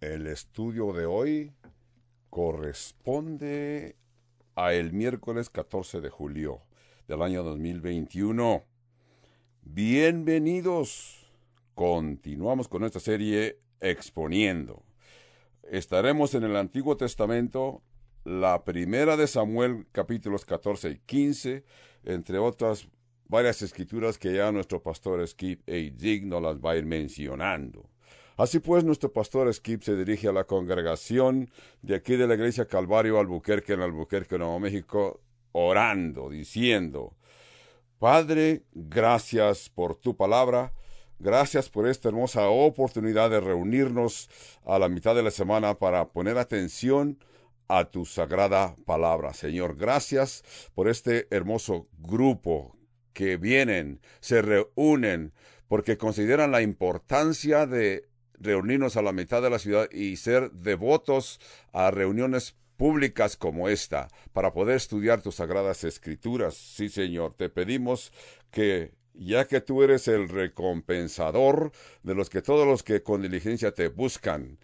El estudio de hoy corresponde a el miércoles 14 de julio del año 2021. Bienvenidos. Continuamos con esta serie exponiendo. Estaremos en el Antiguo Testamento, la primera de Samuel capítulos 14 y 15, entre otras varias escrituras que ya nuestro pastor Skip A. Digno las va a ir mencionando. Así pues, nuestro pastor Skip se dirige a la congregación de aquí de la iglesia Calvario Albuquerque en Albuquerque, Nuevo México, orando, diciendo, Padre, gracias por tu palabra, gracias por esta hermosa oportunidad de reunirnos a la mitad de la semana para poner atención a tu sagrada palabra. Señor, gracias por este hermoso grupo que vienen, se reúnen, porque consideran la importancia de reunirnos a la mitad de la ciudad y ser devotos a reuniones públicas como esta, para poder estudiar tus sagradas escrituras. Sí, Señor, te pedimos que ya que tú eres el recompensador de los que todos los que con diligencia te buscan,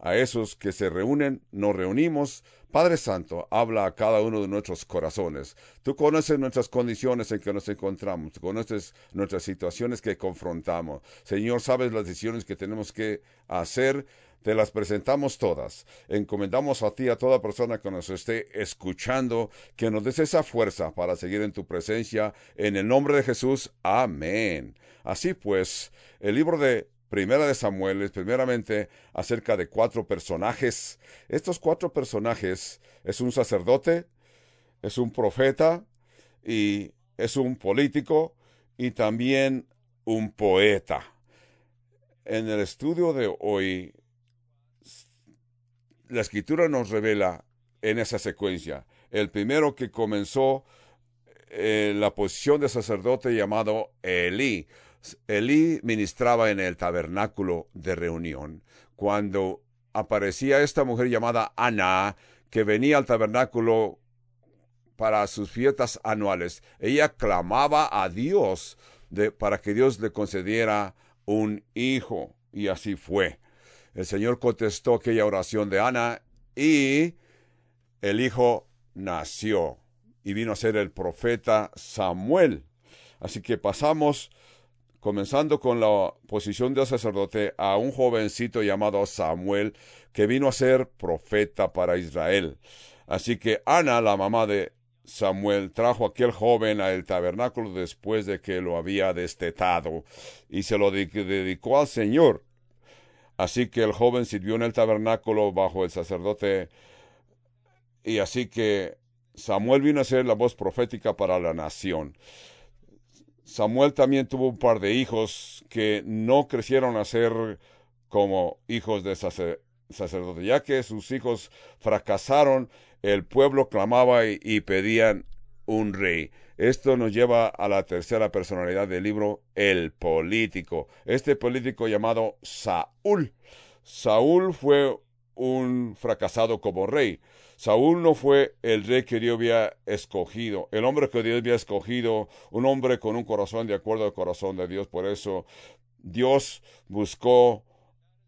a esos que se reúnen, nos reunimos. Padre Santo, habla a cada uno de nuestros corazones. Tú conoces nuestras condiciones en que nos encontramos, tú conoces nuestras situaciones que confrontamos. Señor, sabes las decisiones que tenemos que hacer, te las presentamos todas. Encomendamos a ti, a toda persona que nos esté escuchando, que nos des esa fuerza para seguir en tu presencia. En el nombre de Jesús, amén. Así pues, el libro de Primera de Samuel es primeramente acerca de cuatro personajes. Estos cuatro personajes es un sacerdote, es un profeta y es un político y también un poeta. En el estudio de hoy, la escritura nos revela en esa secuencia. El primero que comenzó eh, la posición de sacerdote llamado Elí Elí ministraba en el tabernáculo de reunión cuando aparecía esta mujer llamada Ana, que venía al tabernáculo para sus fiestas anuales. Ella clamaba a Dios para que Dios le concediera un hijo, y así fue. El Señor contestó aquella oración de Ana y el hijo nació y vino a ser el profeta Samuel. Así que pasamos comenzando con la posición de sacerdote, a un jovencito llamado Samuel, que vino a ser profeta para Israel. Así que Ana, la mamá de Samuel, trajo a aquel joven al tabernáculo después de que lo había destetado y se lo dedicó al Señor. Así que el joven sirvió en el tabernáculo bajo el sacerdote y así que Samuel vino a ser la voz profética para la nación. Samuel también tuvo un par de hijos que no crecieron a ser como hijos de sacerdote, ya que sus hijos fracasaron, el pueblo clamaba y, y pedían un rey. Esto nos lleva a la tercera personalidad del libro, el político. Este político llamado Saúl. Saúl fue un fracasado como rey. Saúl no fue el rey que Dios había escogido, el hombre que Dios había escogido, un hombre con un corazón de acuerdo al corazón de Dios. Por eso Dios buscó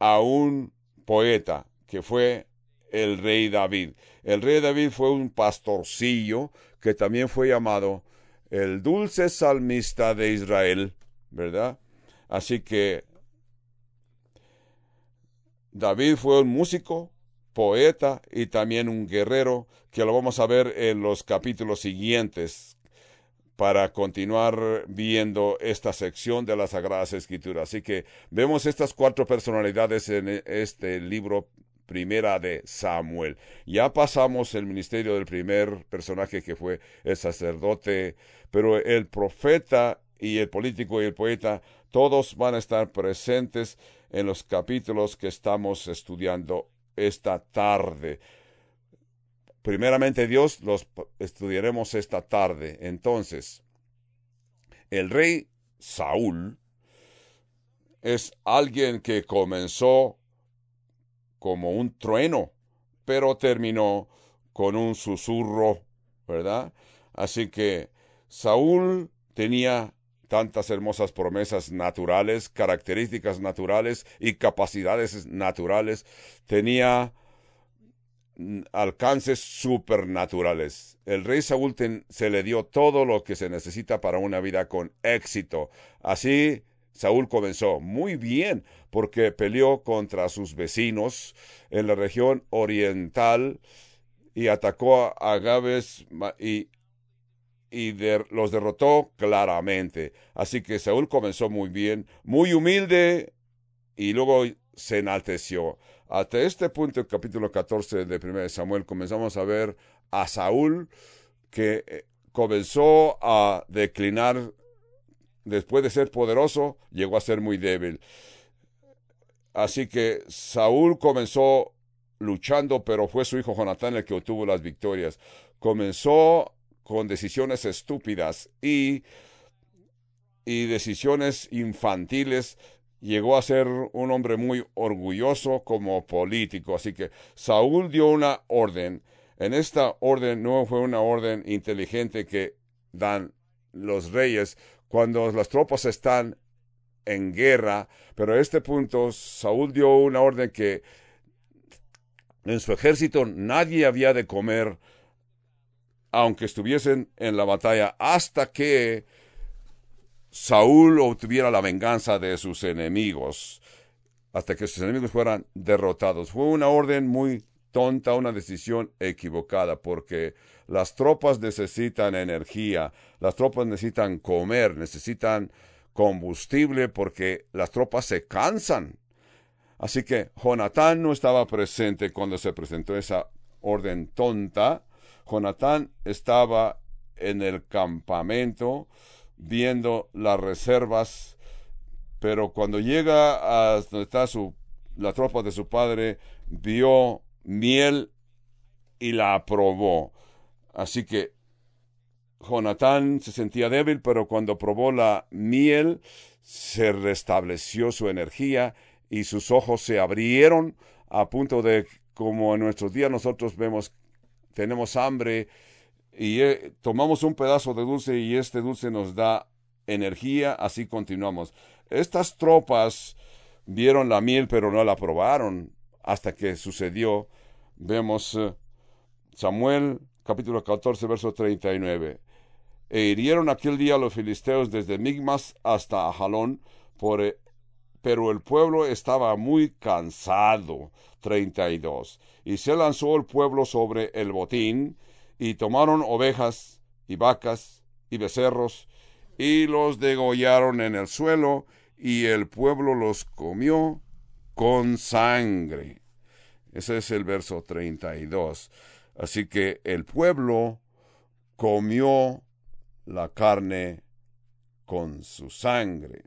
a un poeta que fue el rey David. El rey David fue un pastorcillo que también fue llamado el dulce salmista de Israel, ¿verdad? Así que David fue un músico, poeta y también un guerrero, que lo vamos a ver en los capítulos siguientes para continuar viendo esta sección de las Sagradas Escrituras. Así que vemos estas cuatro personalidades en este libro primera de Samuel. Ya pasamos el ministerio del primer personaje que fue el sacerdote, pero el profeta y el político y el poeta, todos van a estar presentes en los capítulos que estamos estudiando esta tarde. Primeramente Dios los estudiaremos esta tarde. Entonces, el rey Saúl es alguien que comenzó como un trueno, pero terminó con un susurro, ¿verdad? Así que Saúl tenía tantas hermosas promesas naturales, características naturales y capacidades naturales, tenía alcances supernaturales. El rey Saúl se le dio todo lo que se necesita para una vida con éxito. Así Saúl comenzó muy bien porque peleó contra sus vecinos en la región oriental y atacó a Agabes y, y los derrotó claramente. Así que Saúl comenzó muy bien, muy humilde y luego se enalteció. Hasta este punto, el capítulo 14 de 1 Samuel, comenzamos a ver a Saúl que eh, comenzó a declinar después de ser poderoso, llegó a ser muy débil. Así que Saúl comenzó luchando, pero fue su hijo Jonatán el que obtuvo las victorias. Comenzó con decisiones estúpidas y, y decisiones infantiles. Llegó a ser un hombre muy orgulloso como político. Así que Saúl dio una orden. En esta orden no fue una orden inteligente que dan los reyes cuando las tropas están en guerra, pero a este punto Saúl dio una orden que en su ejército nadie había de comer aunque estuviesen en la batalla hasta que Saúl obtuviera la venganza de sus enemigos, hasta que sus enemigos fueran derrotados. Fue una orden muy tonta, una decisión equivocada, porque las tropas necesitan energía, las tropas necesitan comer, necesitan combustible, porque las tropas se cansan. Así que Jonatán no estaba presente cuando se presentó esa orden tonta. Jonatán estaba en el campamento viendo las reservas, pero cuando llega a donde está su, la tropa de su padre, vio miel y la aprobó. Así que Jonatán se sentía débil, pero cuando probó la miel, se restableció su energía y sus ojos se abrieron a punto de, como en nuestros días nosotros vemos, tenemos hambre y eh, tomamos un pedazo de dulce y este dulce nos da energía, así continuamos. Estas tropas vieron la miel, pero no la probaron hasta que sucedió. Vemos eh, Samuel capítulo 14, verso 39. E hirieron aquel día los filisteos desde Migmas hasta Ajalón, por, eh, pero el pueblo estaba muy cansado. 32. Y se lanzó el pueblo sobre el botín, y tomaron ovejas, y vacas, y becerros, y los degollaron en el suelo, y el pueblo los comió con sangre. Ese es el verso 32. Así que el pueblo comió la carne con su sangre.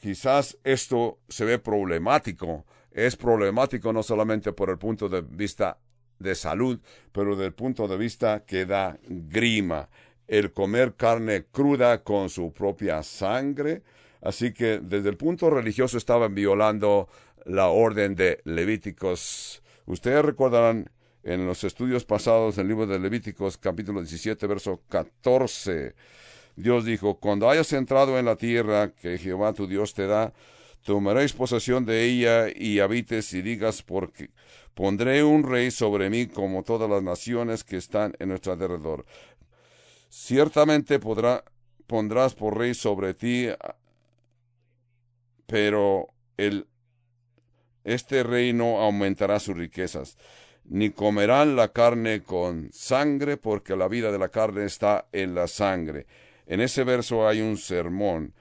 Quizás esto se ve problemático. Es problemático no solamente por el punto de vista de salud, pero del punto de vista que da grima. El comer carne cruda con su propia sangre. Así que desde el punto religioso estaban violando la orden de Levíticos. Ustedes recordarán en los estudios pasados del libro de Levíticos, capítulo 17, verso 14. Dios dijo, cuando hayas entrado en la tierra que Jehová tu Dios te da, tomaréis posesión de ella y habites y digas, porque pondré un rey sobre mí como todas las naciones que están en nuestro alrededor. Ciertamente pondrás por rey sobre ti, pero este reino aumentará sus riquezas. Ni comerán la carne con sangre, porque la vida de la carne está en la sangre. En ese verso hay un sermón.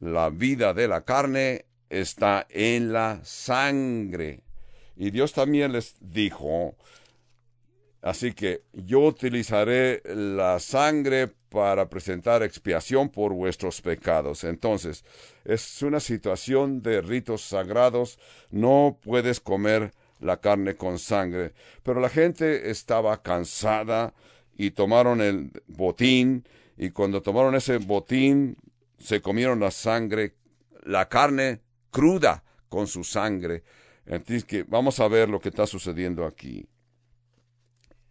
La vida de la carne está en la sangre. Y Dios también les dijo, así que yo utilizaré la sangre para presentar expiación por vuestros pecados. Entonces, es una situación de ritos sagrados, no puedes comer la carne con sangre. Pero la gente estaba cansada y tomaron el botín, y cuando tomaron ese botín, se comieron la sangre, la carne cruda con su sangre. Entonces, que vamos a ver lo que está sucediendo aquí.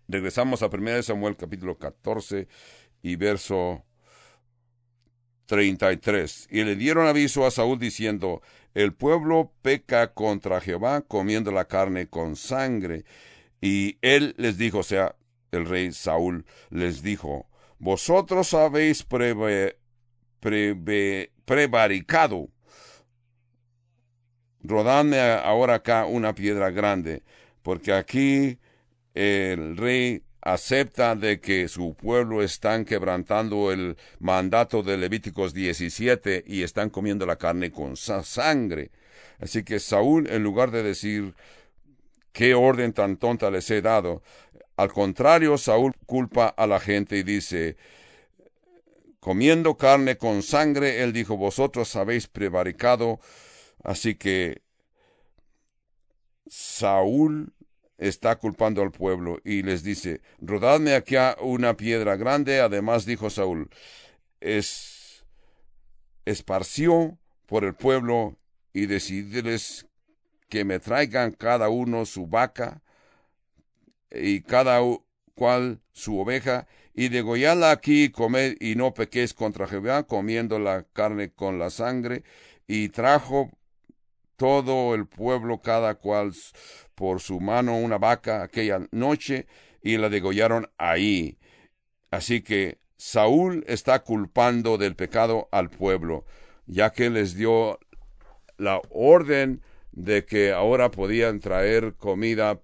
Regresamos a 1 Samuel capítulo 14 y verso 33. Y le dieron aviso a Saúl diciendo, el pueblo peca contra Jehová comiendo la carne con sangre. Y él les dijo, o sea, el rey Saúl les dijo, vosotros habéis prevaricado. Rodadme ahora acá una piedra grande, porque aquí el rey acepta de que su pueblo están quebrantando el mandato de Levíticos 17 y están comiendo la carne con sangre. Así que Saúl, en lugar de decir, ¿qué orden tan tonta les he dado? Al contrario, Saúl culpa a la gente y dice, comiendo carne con sangre, él dijo, vosotros habéis prevaricado. Así que Saúl está culpando al pueblo y les dice, rodadme aquí una piedra grande. Además dijo Saúl, es, esparció por el pueblo y decidirles que me traigan cada uno su vaca y cada cual su oveja y degolladla aquí comed y no pequéis contra Jehová comiendo la carne con la sangre y trajo todo el pueblo cada cual por su mano una vaca aquella noche y la degollaron ahí. Así que Saúl está culpando del pecado al pueblo, ya que les dio la orden de que ahora podían traer comida,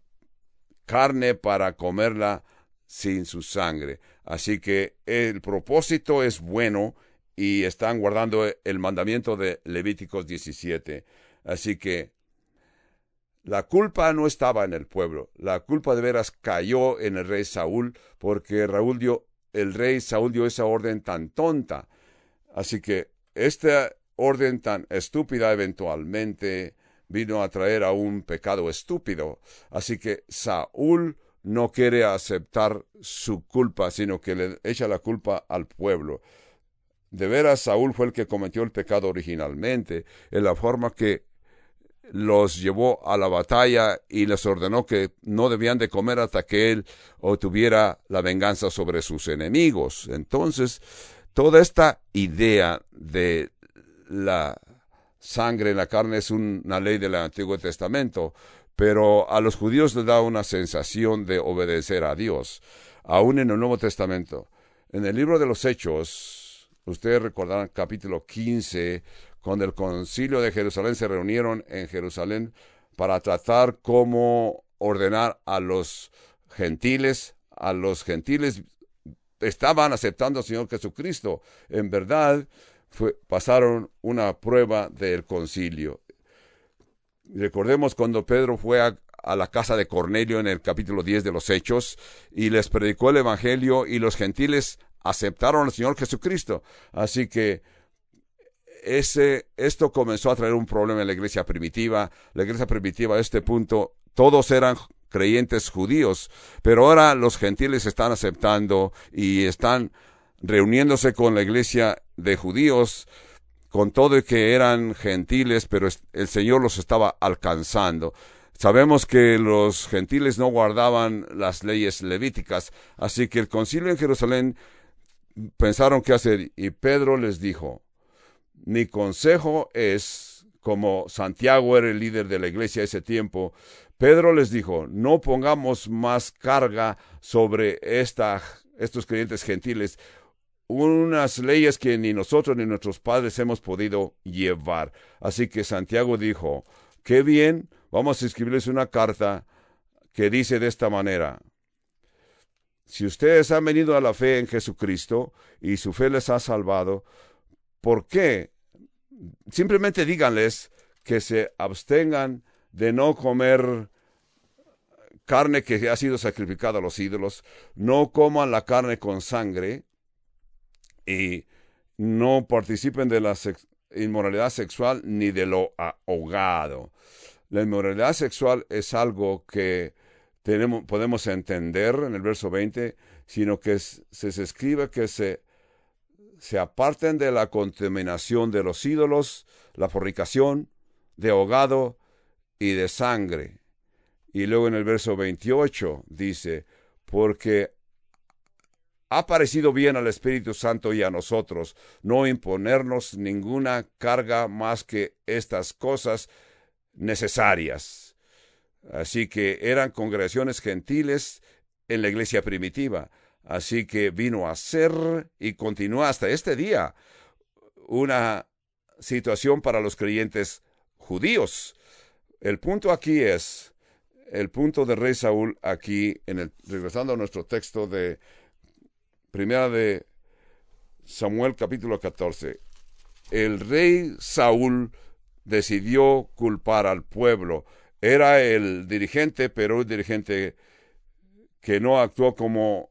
carne para comerla sin su sangre. Así que el propósito es bueno y están guardando el mandamiento de Levíticos 17. Así que la culpa no estaba en el pueblo, la culpa de veras cayó en el rey Saúl, porque Raúl dio, el rey Saúl dio esa orden tan tonta. Así que esta orden tan estúpida eventualmente vino a traer a un pecado estúpido. Así que Saúl no quiere aceptar su culpa, sino que le echa la culpa al pueblo. De veras, Saúl fue el que cometió el pecado originalmente, en la forma que los llevó a la batalla y les ordenó que no debían de comer hasta que él obtuviera la venganza sobre sus enemigos. Entonces, toda esta idea de la sangre en la carne es una ley del Antiguo Testamento, pero a los judíos les da una sensación de obedecer a Dios, aún en el Nuevo Testamento. En el libro de los Hechos, ustedes recordarán capítulo 15, cuando el concilio de Jerusalén se reunieron en Jerusalén para tratar cómo ordenar a los gentiles, a los gentiles estaban aceptando al Señor Jesucristo. En verdad, pasaron una prueba del concilio. Recordemos cuando Pedro fue a, a, la casa de Cornelio en el capítulo 10 de los Hechos y les predicó el Evangelio y los gentiles aceptaron al Señor Jesucristo. Así que ese, esto comenzó a traer un problema en la iglesia primitiva. La iglesia primitiva a este punto, todos eran creyentes judíos, pero ahora los gentiles están aceptando y están reuniéndose con la iglesia de judíos, con todo y que eran gentiles, pero el Señor los estaba alcanzando. Sabemos que los gentiles no guardaban las leyes levíticas, así que el concilio en Jerusalén pensaron qué hacer y Pedro les dijo, mi consejo es, como Santiago era el líder de la iglesia ese tiempo, Pedro les dijo, no pongamos más carga sobre esta, estos creyentes gentiles, unas leyes que ni nosotros ni nuestros padres hemos podido llevar. Así que Santiago dijo, qué bien, vamos a escribirles una carta que dice de esta manera, si ustedes han venido a la fe en Jesucristo y su fe les ha salvado, ¿por qué simplemente díganles que se abstengan de no comer carne que ha sido sacrificada a los ídolos, no coman la carne con sangre y no participen de la inmoralidad sexual ni de lo ahogado. La inmoralidad sexual es algo que tenemos, podemos entender en el verso 20, sino que se, se escribe que se se aparten de la contaminación de los ídolos, la fornicación, de ahogado y de sangre. Y luego en el verso 28 dice, porque ha parecido bien al Espíritu Santo y a nosotros no imponernos ninguna carga más que estas cosas necesarias. Así que eran congregaciones gentiles en la iglesia primitiva. Así que vino a ser y continúa hasta este día una situación para los creyentes judíos. El punto aquí es, el punto de rey Saúl aquí, en el, regresando a nuestro texto de primera de Samuel capítulo 14, el rey Saúl decidió culpar al pueblo. Era el dirigente, pero un dirigente que no actuó como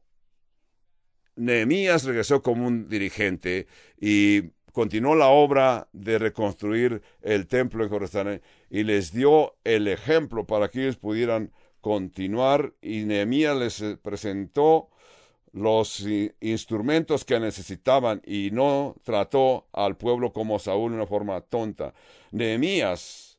Nehemías regresó como un dirigente y continuó la obra de reconstruir el templo en Jerusalén y les dio el ejemplo para que ellos pudieran continuar y Nehemías les presentó los instrumentos que necesitaban y no trató al pueblo como Saúl de una forma tonta. Nehemías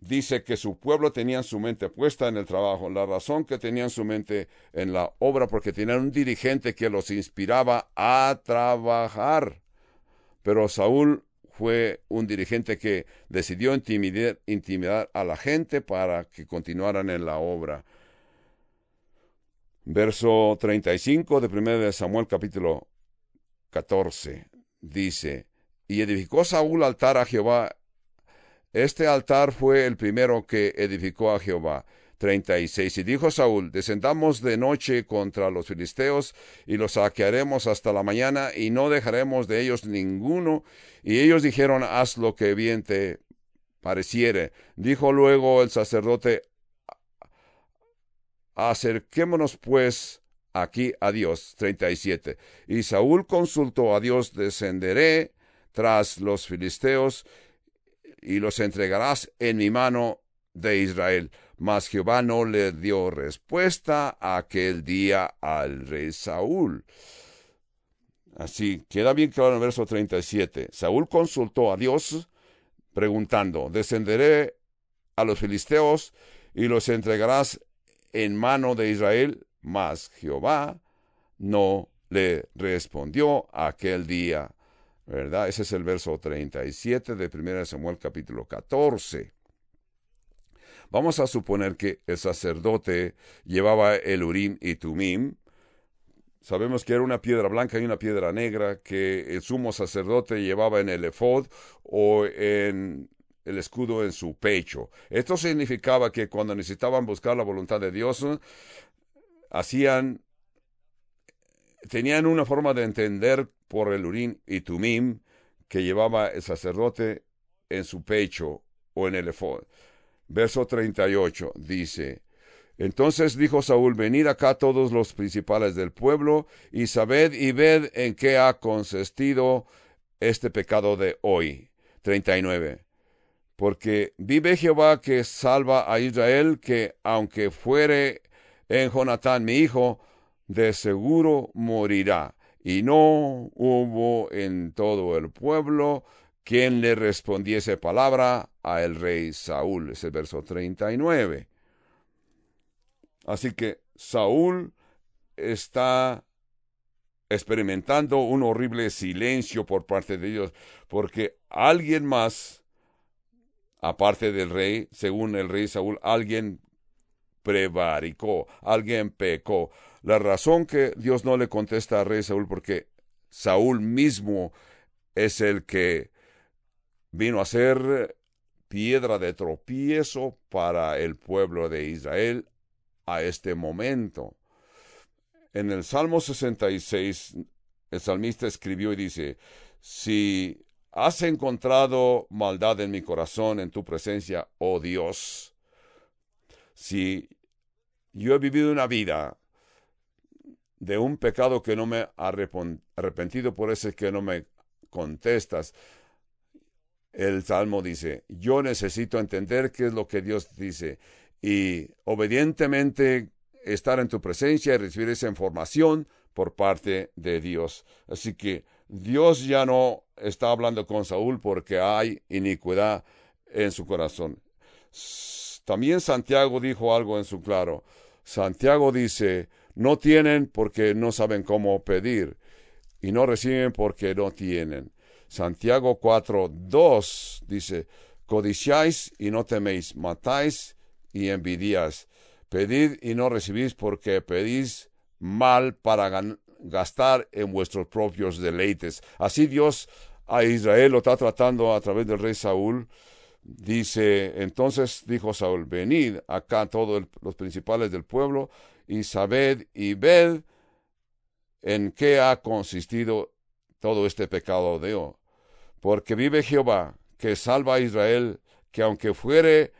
dice que su pueblo tenía su mente puesta en el trabajo, la razón que tenían su mente en la obra porque tenían un dirigente que los inspiraba a trabajar. Pero Saúl fue un dirigente que decidió intimidar, intimidar a la gente para que continuaran en la obra. Verso 35 de 1 de Samuel capítulo 14 dice, y edificó Saúl altar a Jehová. Este altar fue el primero que edificó a Jehová 36. Y dijo Saúl, descendamos de noche contra los filisteos y los saquearemos hasta la mañana y no dejaremos de ellos ninguno. Y ellos dijeron, haz lo que bien te pareciere. Dijo luego el sacerdote, acerquémonos pues aquí a Dios. 37. Y Saúl consultó a Dios, descenderé tras los filisteos y los entregarás en mi mano de Israel. Mas Jehová no le dio respuesta aquel día al rey Saúl. Así queda bien claro en el verso 37. Saúl consultó a Dios preguntando, ¿descenderé a los filisteos y los entregarás en mano de Israel? Mas Jehová no le respondió aquel día. ¿Verdad? Ese es el verso 37 de 1 Samuel capítulo 14. Vamos a suponer que el sacerdote llevaba el Urim y Tumim. Sabemos que era una piedra blanca y una piedra negra que el sumo sacerdote llevaba en el efod o en el escudo en su pecho. Esto significaba que cuando necesitaban buscar la voluntad de Dios, hacían, tenían una forma de entender por el Urim y Tumim que llevaba el sacerdote en su pecho o en el efod verso 38 dice, entonces dijo Saúl, venid acá todos los principales del pueblo, y sabed y ved en qué ha consistido este pecado de hoy. 39. Porque vive Jehová que salva a Israel, que aunque fuere en Jonatán mi hijo, de seguro morirá. Y no hubo en todo el pueblo quien le respondiese palabra a el rey Saúl. Es el verso 39. Así que Saúl está experimentando un horrible silencio por parte de Dios, porque alguien más, aparte del rey, según el rey Saúl, alguien prevaricó, alguien pecó. La razón que Dios no le contesta al rey Saúl, porque Saúl mismo es el que vino a ser piedra de tropiezo para el pueblo de Israel a este momento. En el Salmo 66, el salmista escribió y dice, si has encontrado maldad en mi corazón en tu presencia, oh Dios, si yo he vivido una vida de un pecado que no me ha arrepentido, por eso que no me contestas, el Salmo dice, yo necesito entender qué es lo que Dios dice y obedientemente estar en tu presencia y recibir esa información por parte de Dios. Así que Dios ya no está hablando con Saúl porque hay iniquidad en su corazón. También Santiago dijo algo en su claro. Santiago dice, No tienen porque no saben cómo pedir y no reciben porque no tienen. Santiago 4, 2 dice, codiciáis y no teméis, matáis y envidiáis, pedid y no recibís porque pedís mal para gastar en vuestros propios deleites. Así Dios a Israel lo está tratando a través del rey Saúl. Dice, entonces dijo Saúl, venid acá todos los principales del pueblo y sabed y ved en qué ha consistido todo este pecado de hoy. Porque vive Jehová, que salva a Israel, que aunque fuere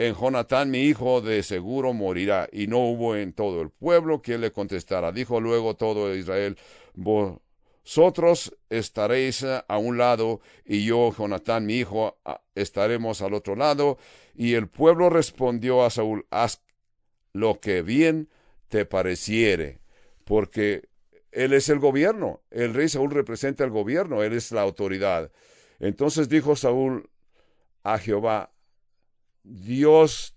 en Jonatán mi hijo, de seguro morirá. Y no hubo en todo el pueblo quien le contestara. Dijo luego todo Israel, vosotros estaréis a un lado, y yo, Jonatán mi hijo, estaremos al otro lado. Y el pueblo respondió a Saúl, haz lo que bien te pareciere, porque él es el gobierno, el rey Saúl representa el gobierno, él es la autoridad. Entonces dijo Saúl a Jehová, Dios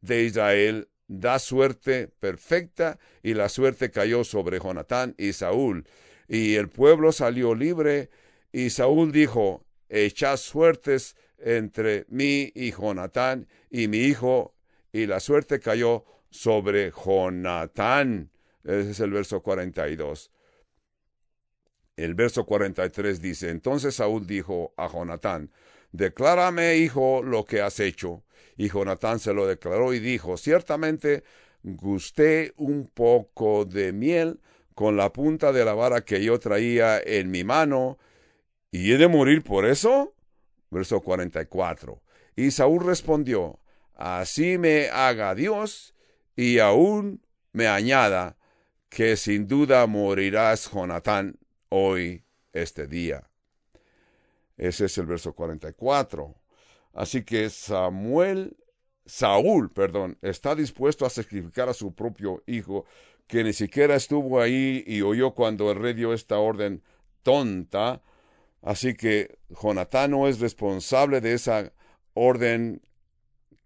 de Israel, da suerte perfecta, y la suerte cayó sobre Jonatán y Saúl, y el pueblo salió libre, y Saúl dijo, echad suertes entre mí y Jonatán y mi hijo, y la suerte cayó sobre Jonatán. Ese es el verso 42. El verso 43 dice, entonces Saúl dijo a Jonatán, declárame, hijo, lo que has hecho. Y Jonatán se lo declaró y dijo, ciertamente gusté un poco de miel con la punta de la vara que yo traía en mi mano, y he de morir por eso. Verso 44. Y Saúl respondió, así me haga Dios, y aún me añada, que sin duda morirás, Jonatán, hoy, este día. Ese es el verso 44. Así que Samuel, Saúl, perdón, está dispuesto a sacrificar a su propio hijo, que ni siquiera estuvo ahí y oyó cuando el rey dio esta orden tonta. Así que Jonatán no es responsable de esa orden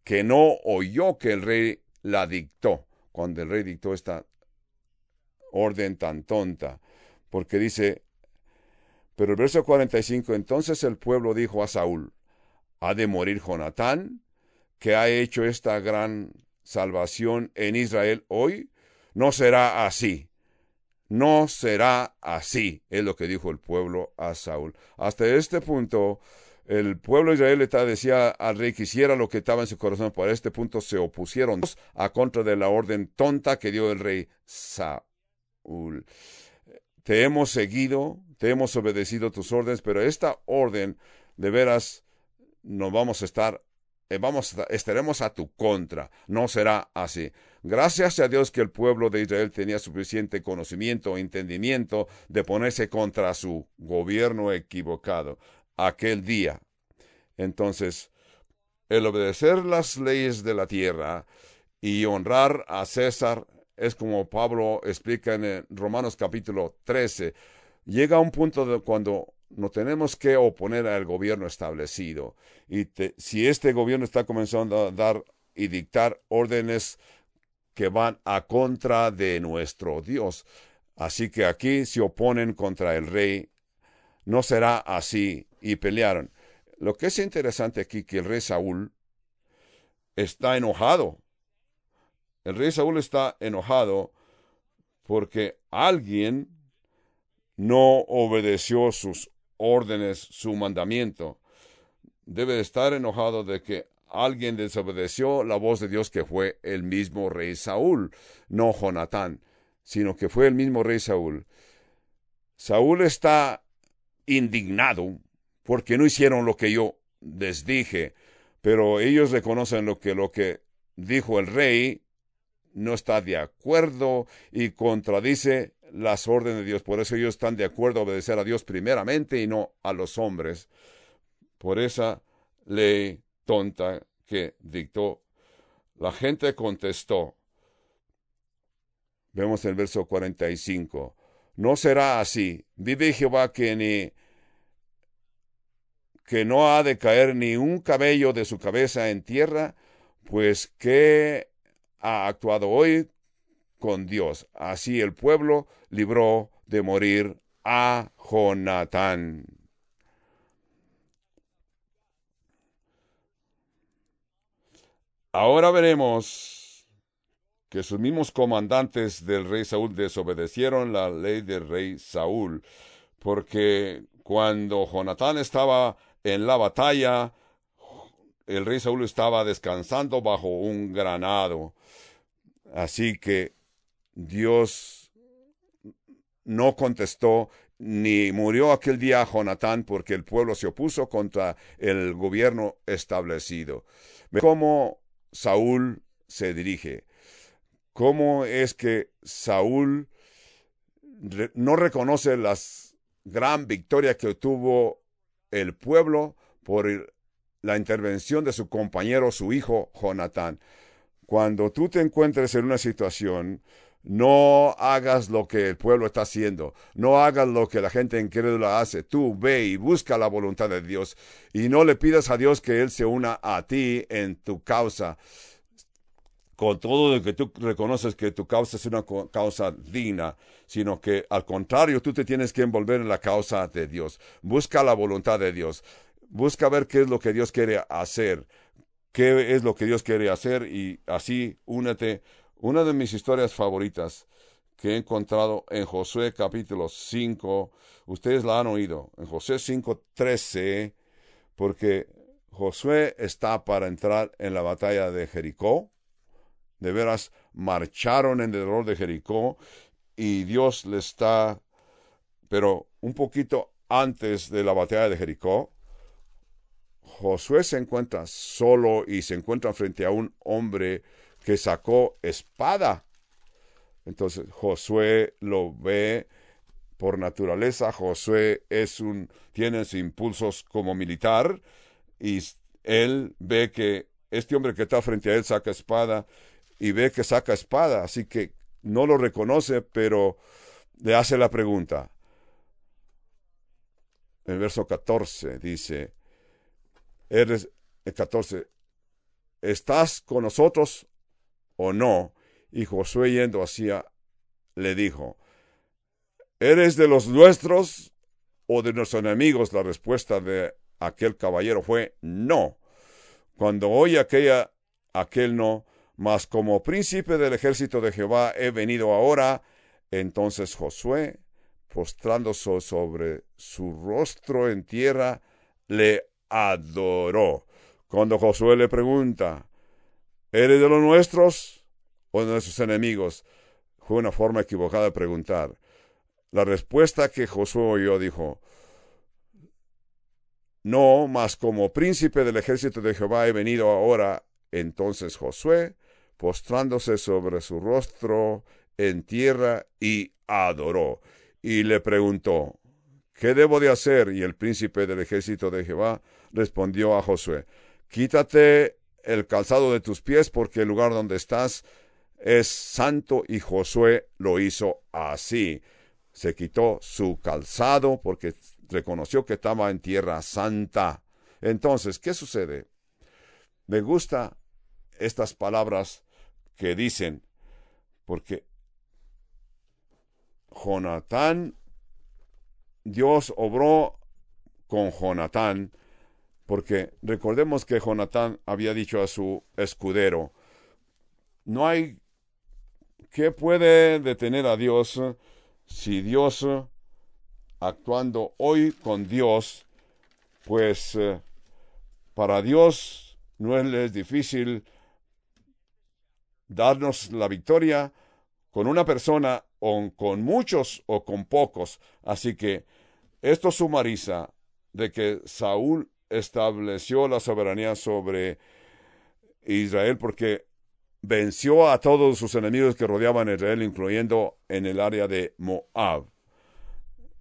que no oyó que el rey la dictó, cuando el rey dictó esta orden tan tonta, porque dice, pero el verso 45, entonces el pueblo dijo a Saúl, ¿ha de morir Jonatán, que ha hecho esta gran salvación en Israel hoy? No será así. No será así, es lo que dijo el pueblo a Saúl. Hasta este punto, el pueblo de Israel decía al rey que hiciera lo que estaba en su corazón. Por este punto se opusieron a contra de la orden tonta que dio el rey Saúl. Te hemos seguido, te hemos obedecido tus órdenes, pero esta orden, de veras, no vamos a estar, eh, vamos, estaremos a tu contra. No será así. Gracias a Dios que el pueblo de Israel tenía suficiente conocimiento e entendimiento de ponerse contra su gobierno equivocado aquel día. Entonces, el obedecer las leyes de la tierra y honrar a César es como Pablo explica en Romanos capítulo 13. Llega un punto de cuando no tenemos que oponer al gobierno establecido. Y si este gobierno está comenzando a dar y dictar órdenes que van a contra de nuestro Dios. Así que aquí se oponen contra el rey. No será así. Y pelearon. Lo que es interesante aquí que el rey Saúl está enojado el rey Saúl está enojado porque alguien no obedeció sus órdenes, su mandamiento. Debe estar enojado de que alguien desobedeció la voz de Dios que fue el mismo rey Saúl, no Jonatán, sino que fue el mismo rey Saúl. Saúl está indignado porque no hicieron lo que yo les dije, pero ellos reconocen lo que lo que dijo el rey no está de acuerdo y contradice las órdenes de Dios. Por eso ellos están de acuerdo a obedecer a Dios primeramente y no a los hombres. Por esa ley tonta que dictó. La gente contestó. Vemos el verso 45. No será así. Vive Jehová que ni que no ha de caer ni un cabello de su cabeza en tierra, pues que ha actuado hoy con Dios. Así el pueblo libró de morir a Jonatán. Ahora veremos que sus mismos comandantes del rey Saúl desobedecieron la ley del rey Saúl, porque cuando Jonatán estaba en la batalla, el rey Saúl estaba descansando bajo un granado. Así que Dios no contestó ni murió aquel día Jonatán porque el pueblo se opuso contra el gobierno establecido. ¿Cómo Saúl se dirige? ¿Cómo es que Saúl no reconoce las gran victoria que obtuvo el pueblo por la intervención de su compañero, su hijo Jonatán? Cuando tú te encuentres en una situación no hagas lo que el pueblo está haciendo. No hagas lo que la gente incrédula hace. Tú ve y busca la voluntad de Dios. Y no le pidas a Dios que Él se una a ti en tu causa. Con todo lo que tú reconoces que tu causa es una causa digna, sino que al contrario tú te tienes que envolver en la causa de Dios. Busca la voluntad de Dios. Busca ver qué es lo que Dios quiere hacer. Qué es lo que Dios quiere hacer y así únete una de mis historias favoritas que he encontrado en Josué capítulo 5, ustedes la han oído, en Josué 5.13, porque Josué está para entrar en la batalla de Jericó. De veras, marcharon en derredor de Jericó y Dios le está, pero un poquito antes de la batalla de Jericó, Josué se encuentra solo y se encuentra frente a un hombre que sacó espada. Entonces Josué lo ve por naturaleza. Josué es un, tiene sus impulsos como militar y él ve que este hombre que está frente a él saca espada y ve que saca espada, así que no lo reconoce, pero le hace la pregunta. El verso 14 dice, eres, el 14, ¿estás con nosotros o no. Y Josué yendo hacia, le dijo, ¿Eres de los nuestros o de nuestros enemigos? La respuesta de aquel caballero fue no. Cuando oye aquella, aquel no, mas como príncipe del ejército de Jehová he venido ahora, entonces Josué, postrándose sobre su rostro en tierra, le adoró. Cuando Josué le pregunta, ¿Eres de los nuestros o de nuestros enemigos? Fue una forma equivocada de preguntar. La respuesta que Josué oyó dijo, No, mas como príncipe del ejército de Jehová he venido ahora. Entonces Josué, postrándose sobre su rostro en tierra, y adoró. Y le preguntó, ¿qué debo de hacer? Y el príncipe del ejército de Jehová respondió a Josué, Quítate el calzado de tus pies, porque el lugar donde estás es santo y Josué lo hizo así. Se quitó su calzado porque reconoció que estaba en tierra santa. Entonces, ¿qué sucede? Me gusta estas palabras que dicen, porque Jonatán, Dios obró con Jonatán porque recordemos que Jonatán había dicho a su escudero, no hay ¿qué puede detener a Dios si Dios actuando hoy con Dios, pues para Dios no es difícil darnos la victoria con una persona o con muchos o con pocos. Así que esto sumariza de que Saúl estableció la soberanía sobre Israel porque venció a todos sus enemigos que rodeaban a Israel, incluyendo en el área de Moab.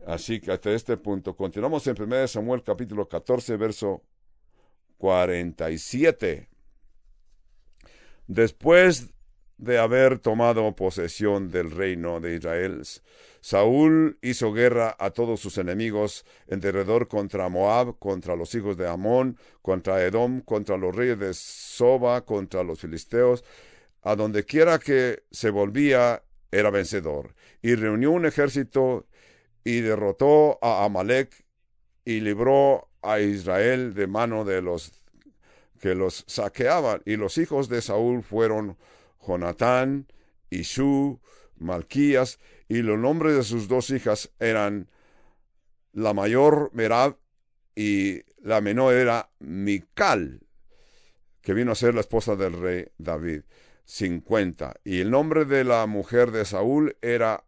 Así que hasta este punto, continuamos en 1 Samuel capítulo 14, verso 47. Después de haber tomado posesión del reino de Israel, Saúl hizo guerra a todos sus enemigos en derredor contra Moab, contra los hijos de Amón, contra Edom, contra los reyes de Soba, contra los filisteos. A donde quiera que se volvía, era vencedor, y reunió un ejército y derrotó a Amalek y libró a Israel de mano de los que los saqueaban. Y los hijos de Saúl fueron Jonatán, Isú, Malquías, y los nombres de sus dos hijas eran la mayor Merab y la menor era Mical, que vino a ser la esposa del rey David. 50. Y el nombre de la mujer de Saúl era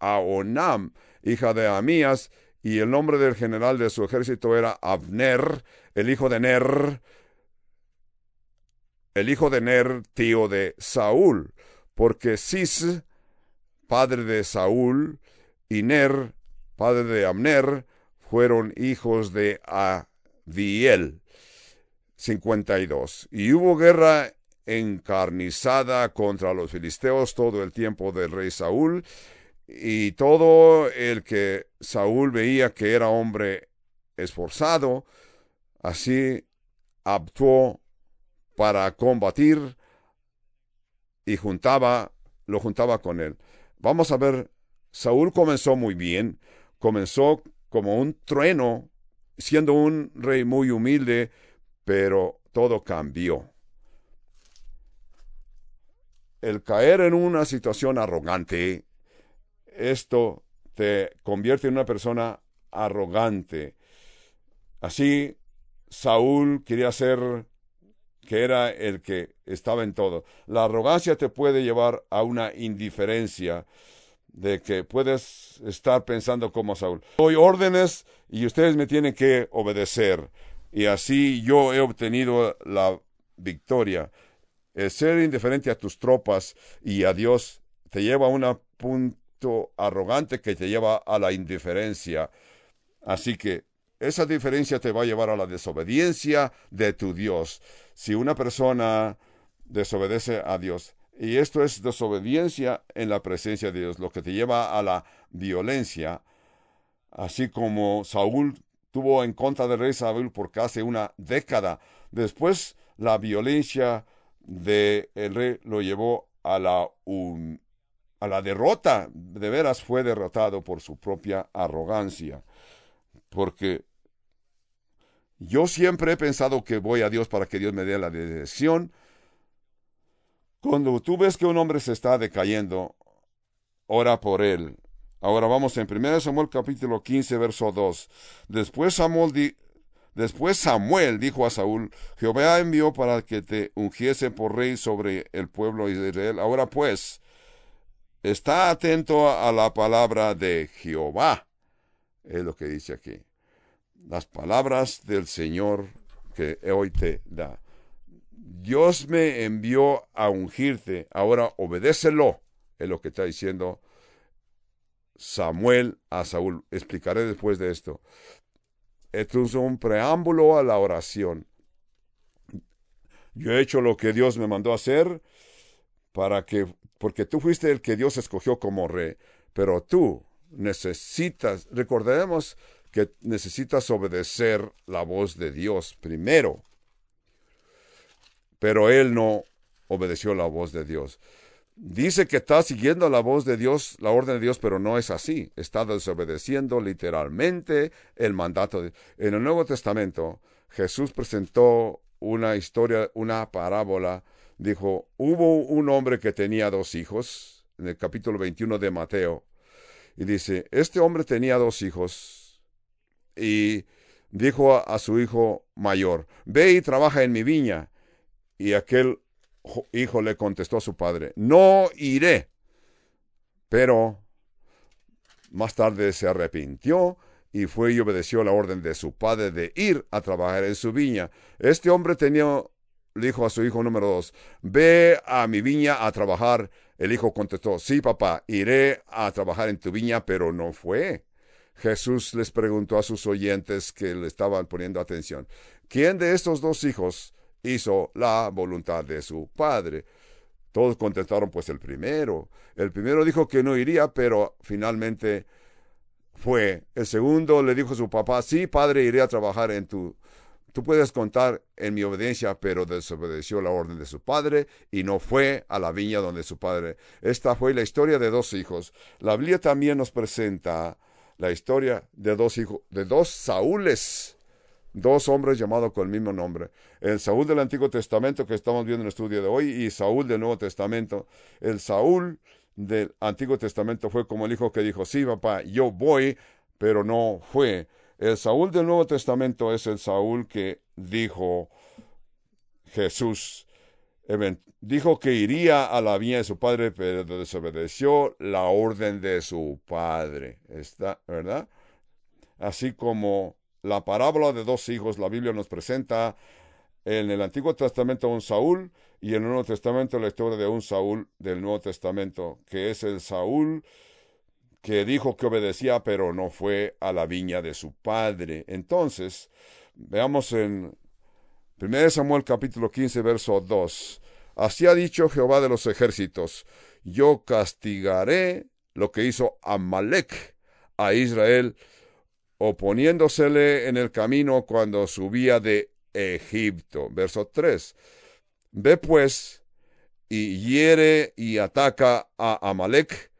Aonam, hija de Amías, y el nombre del general de su ejército era Abner, el hijo de Ner, el hijo de Ner, tío de Saúl, porque Cis, padre de Saúl, y Ner, padre de Abner, fueron hijos de Adiel. 52. Y hubo guerra encarnizada contra los filisteos todo el tiempo del rey Saúl, y todo el que Saúl veía que era hombre esforzado, así actuó para combatir y juntaba, lo juntaba con él. Vamos a ver, Saúl comenzó muy bien, comenzó como un trueno, siendo un rey muy humilde, pero todo cambió. El caer en una situación arrogante, esto te convierte en una persona arrogante. Así, Saúl quería ser que era el que estaba en todo. La arrogancia te puede llevar a una indiferencia de que puedes estar pensando como Saúl. Doy órdenes y ustedes me tienen que obedecer. Y así yo he obtenido la victoria. El ser indiferente a tus tropas y a Dios te lleva a un punto arrogante que te lleva a la indiferencia. Así que esa diferencia te va a llevar a la desobediencia de tu Dios. Si una persona desobedece a Dios, y esto es desobediencia en la presencia de Dios, lo que te lleva a la violencia, así como Saúl tuvo en contra del rey Saúl por casi una década. Después la violencia del rey lo llevó a la, a la derrota. De veras fue derrotado por su propia arrogancia. Porque yo siempre he pensado que voy a Dios para que Dios me dé la dirección cuando tú ves que un hombre se está decayendo, ora por él. Ahora vamos en 1 Samuel capítulo 15, verso 2. Después Samuel, Después Samuel dijo a Saúl, Jehová envió para que te ungiese por rey sobre el pueblo de Israel. Ahora pues, está atento a la palabra de Jehová. Es lo que dice aquí. Las palabras del Señor que hoy te da. Dios me envió a ungirte, ahora obedécelo, es lo que está diciendo Samuel a Saúl. Explicaré después de esto. Esto es un preámbulo a la oración. Yo he hecho lo que Dios me mandó a hacer para que, porque tú fuiste el que Dios escogió como rey, pero tú necesitas, recordemos que necesitas obedecer la voz de Dios primero pero él no obedeció la voz de Dios. Dice que está siguiendo la voz de Dios, la orden de Dios, pero no es así. Está desobedeciendo literalmente el mandato. De... En el Nuevo Testamento, Jesús presentó una historia, una parábola. Dijo, hubo un hombre que tenía dos hijos, en el capítulo 21 de Mateo. Y dice, este hombre tenía dos hijos. Y dijo a, a su hijo mayor, ve y trabaja en mi viña. Y aquel hijo le contestó a su padre, no iré. Pero más tarde se arrepintió y fue y obedeció la orden de su padre de ir a trabajar en su viña. Este hombre tenía, le dijo a su hijo número dos, ve a mi viña a trabajar. El hijo contestó, sí papá, iré a trabajar en tu viña, pero no fue. Jesús les preguntó a sus oyentes que le estaban poniendo atención, ¿quién de estos dos hijos hizo la voluntad de su padre. Todos contestaron pues el primero. El primero dijo que no iría, pero finalmente fue. El segundo le dijo a su papá, sí, padre, iré a trabajar en tu tú puedes contar en mi obediencia, pero desobedeció la orden de su padre y no fue a la viña donde su padre. Esta fue la historia de dos hijos. La Biblia también nos presenta la historia de dos hijos, de dos Saúles, dos hombres llamados con el mismo nombre. El Saúl del Antiguo Testamento que estamos viendo en el estudio de hoy y Saúl del Nuevo Testamento. El Saúl del Antiguo Testamento fue como el hijo que dijo, sí, papá, yo voy, pero no fue. El Saúl del Nuevo Testamento es el Saúl que dijo Jesús. Dijo que iría a la viña de su padre, pero desobedeció la orden de su padre. ¿Está, verdad? Así como la parábola de dos hijos, la Biblia nos presenta en el Antiguo Testamento un Saúl y en el Nuevo Testamento la historia de un Saúl del Nuevo Testamento, que es el Saúl que dijo que obedecía, pero no fue a la viña de su padre. Entonces, veamos en 1 Samuel capítulo 15, verso 2. Así ha dicho Jehová de los ejércitos, yo castigaré lo que hizo Amalek a Israel, oponiéndosele en el camino cuando subía de Egipto. Verso 3. Ve pues y hiere y ataca a Amalek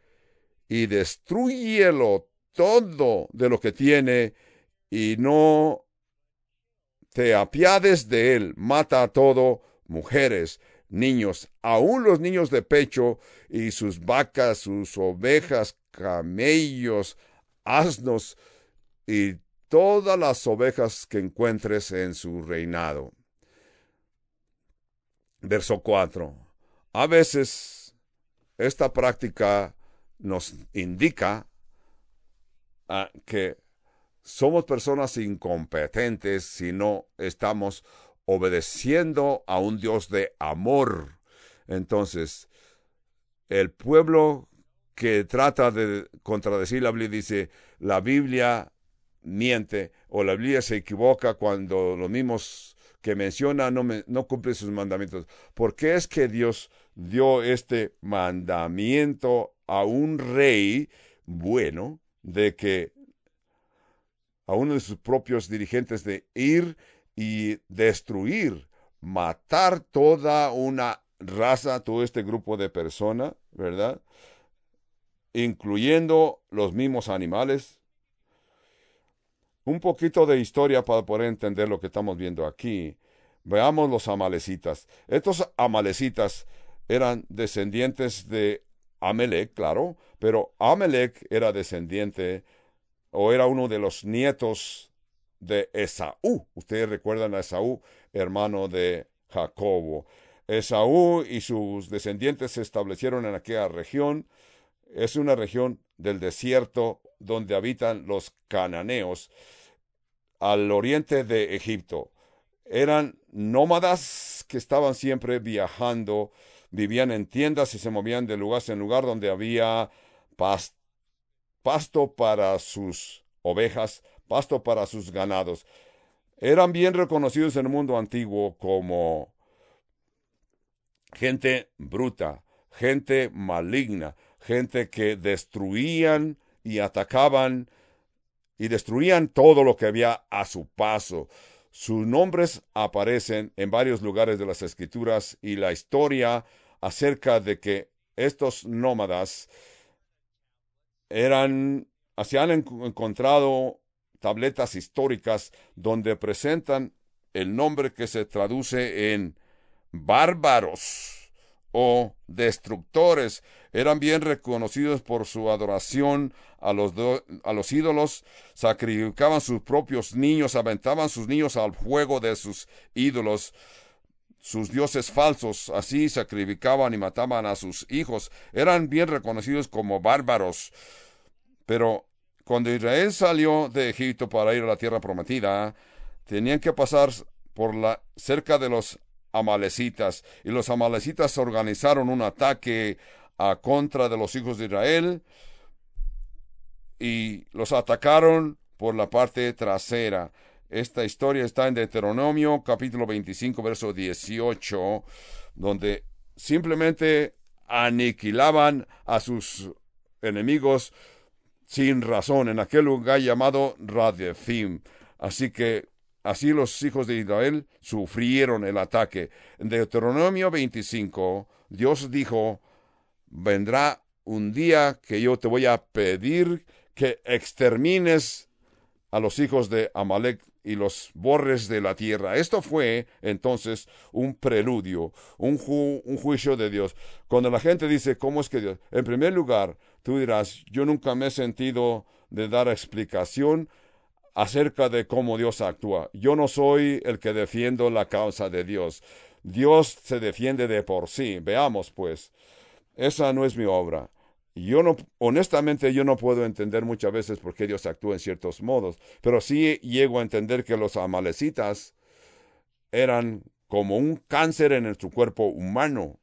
y destruyelo todo de lo que tiene y no te apiades de él, mata a todo, mujeres, niños, aun los niños de pecho y sus vacas, sus ovejas, camellos, asnos y todas las ovejas que encuentres en su reinado. Verso 4. A veces esta práctica nos indica ah, que somos personas incompetentes si no estamos obedeciendo a un Dios de amor. Entonces, el pueblo que trata de contradecir la Biblia dice, la Biblia miente o la Biblia se equivoca cuando los mismos que menciona no, no cumple sus mandamientos. ¿Por qué es que Dios dio este mandamiento a un rey bueno de que a uno de sus propios dirigentes de ir y destruir, matar toda una raza, todo este grupo de personas, ¿verdad? Incluyendo los mismos animales. Un poquito de historia para poder entender lo que estamos viendo aquí. Veamos los amalecitas. Estos amalecitas eran descendientes de Amelec, claro, pero Amelec era descendiente o era uno de los nietos de Esaú. Ustedes recuerdan a Esaú, hermano de Jacobo. Esaú y sus descendientes se establecieron en aquella región. Es una región del desierto donde habitan los cananeos al oriente de Egipto. Eran nómadas que estaban siempre viajando vivían en tiendas y se movían de lugar en lugar donde había pasto para sus ovejas, pasto para sus ganados. Eran bien reconocidos en el mundo antiguo como gente bruta, gente maligna, gente que destruían y atacaban y destruían todo lo que había a su paso. Sus nombres aparecen en varios lugares de las escrituras y la historia acerca de que estos nómadas eran, se han encontrado tabletas históricas donde presentan el nombre que se traduce en bárbaros o destructores. Eran bien reconocidos por su adoración a los, a los ídolos, sacrificaban sus propios niños, aventaban sus niños al fuego de sus ídolos, sus dioses falsos, así sacrificaban y mataban a sus hijos. Eran bien reconocidos como bárbaros. Pero cuando Israel salió de Egipto para ir a la tierra prometida, tenían que pasar por la cerca de los amalecitas y los amalecitas organizaron un ataque a contra de los hijos de Israel y los atacaron por la parte trasera. Esta historia está en Deuteronomio capítulo 25 verso 18 donde simplemente aniquilaban a sus enemigos sin razón en aquel lugar llamado Radefim. Así que Así los hijos de Israel sufrieron el ataque. En Deuteronomio 25, Dios dijo, vendrá un día que yo te voy a pedir que extermines a los hijos de Amalek y los borres de la tierra. Esto fue entonces un preludio, un, juicio de Dios. Cuando la gente dice, ¿cómo es que Dios? En primer lugar, tú dirás, yo nunca me he sentido de dar explicación acerca de cómo Dios actúa. Yo no soy el que defiendo la causa de Dios. Dios se defiende de por sí. Veamos, pues, esa no es mi obra. Yo no, honestamente, yo no puedo entender muchas veces por qué Dios actúa en ciertos modos, pero sí llego a entender que los amalecitas eran como un cáncer en tu cuerpo humano.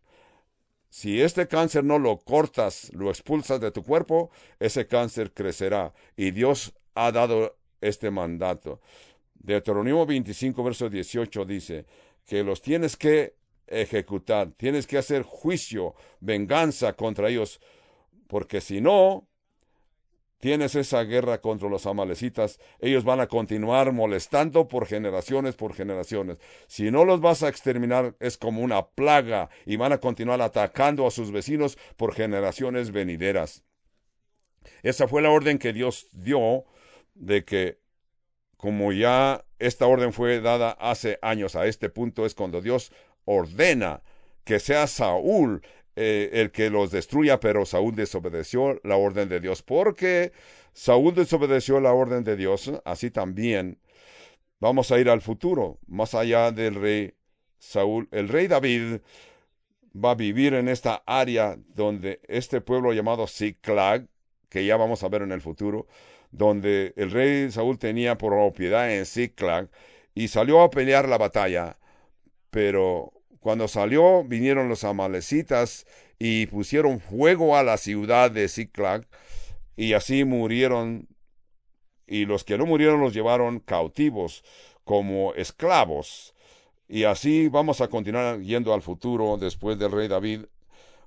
Si este cáncer no lo cortas, lo expulsas de tu cuerpo, ese cáncer crecerá. Y Dios ha dado este mandato. Deuteronomio 25, verso 18 dice que los tienes que ejecutar, tienes que hacer juicio, venganza contra ellos porque si no tienes esa guerra contra los amalecitas, ellos van a continuar molestando por generaciones, por generaciones. Si no los vas a exterminar, es como una plaga y van a continuar atacando a sus vecinos por generaciones venideras. Esa fue la orden que Dios dio de que, como ya esta orden fue dada hace años, a este punto es cuando Dios ordena que sea Saúl eh, el que los destruya, pero Saúl desobedeció la orden de Dios. Porque Saúl desobedeció la orden de Dios, así también vamos a ir al futuro, más allá del rey Saúl. El rey David va a vivir en esta área donde este pueblo llamado Ziklag, que ya vamos a ver en el futuro, donde el rey Saúl tenía propiedad en Ziklag y salió a pelear la batalla, pero cuando salió, vinieron los amalecitas y pusieron fuego a la ciudad de Ziklag, y así murieron, y los que no murieron los llevaron cautivos como esclavos. Y así vamos a continuar yendo al futuro después del rey David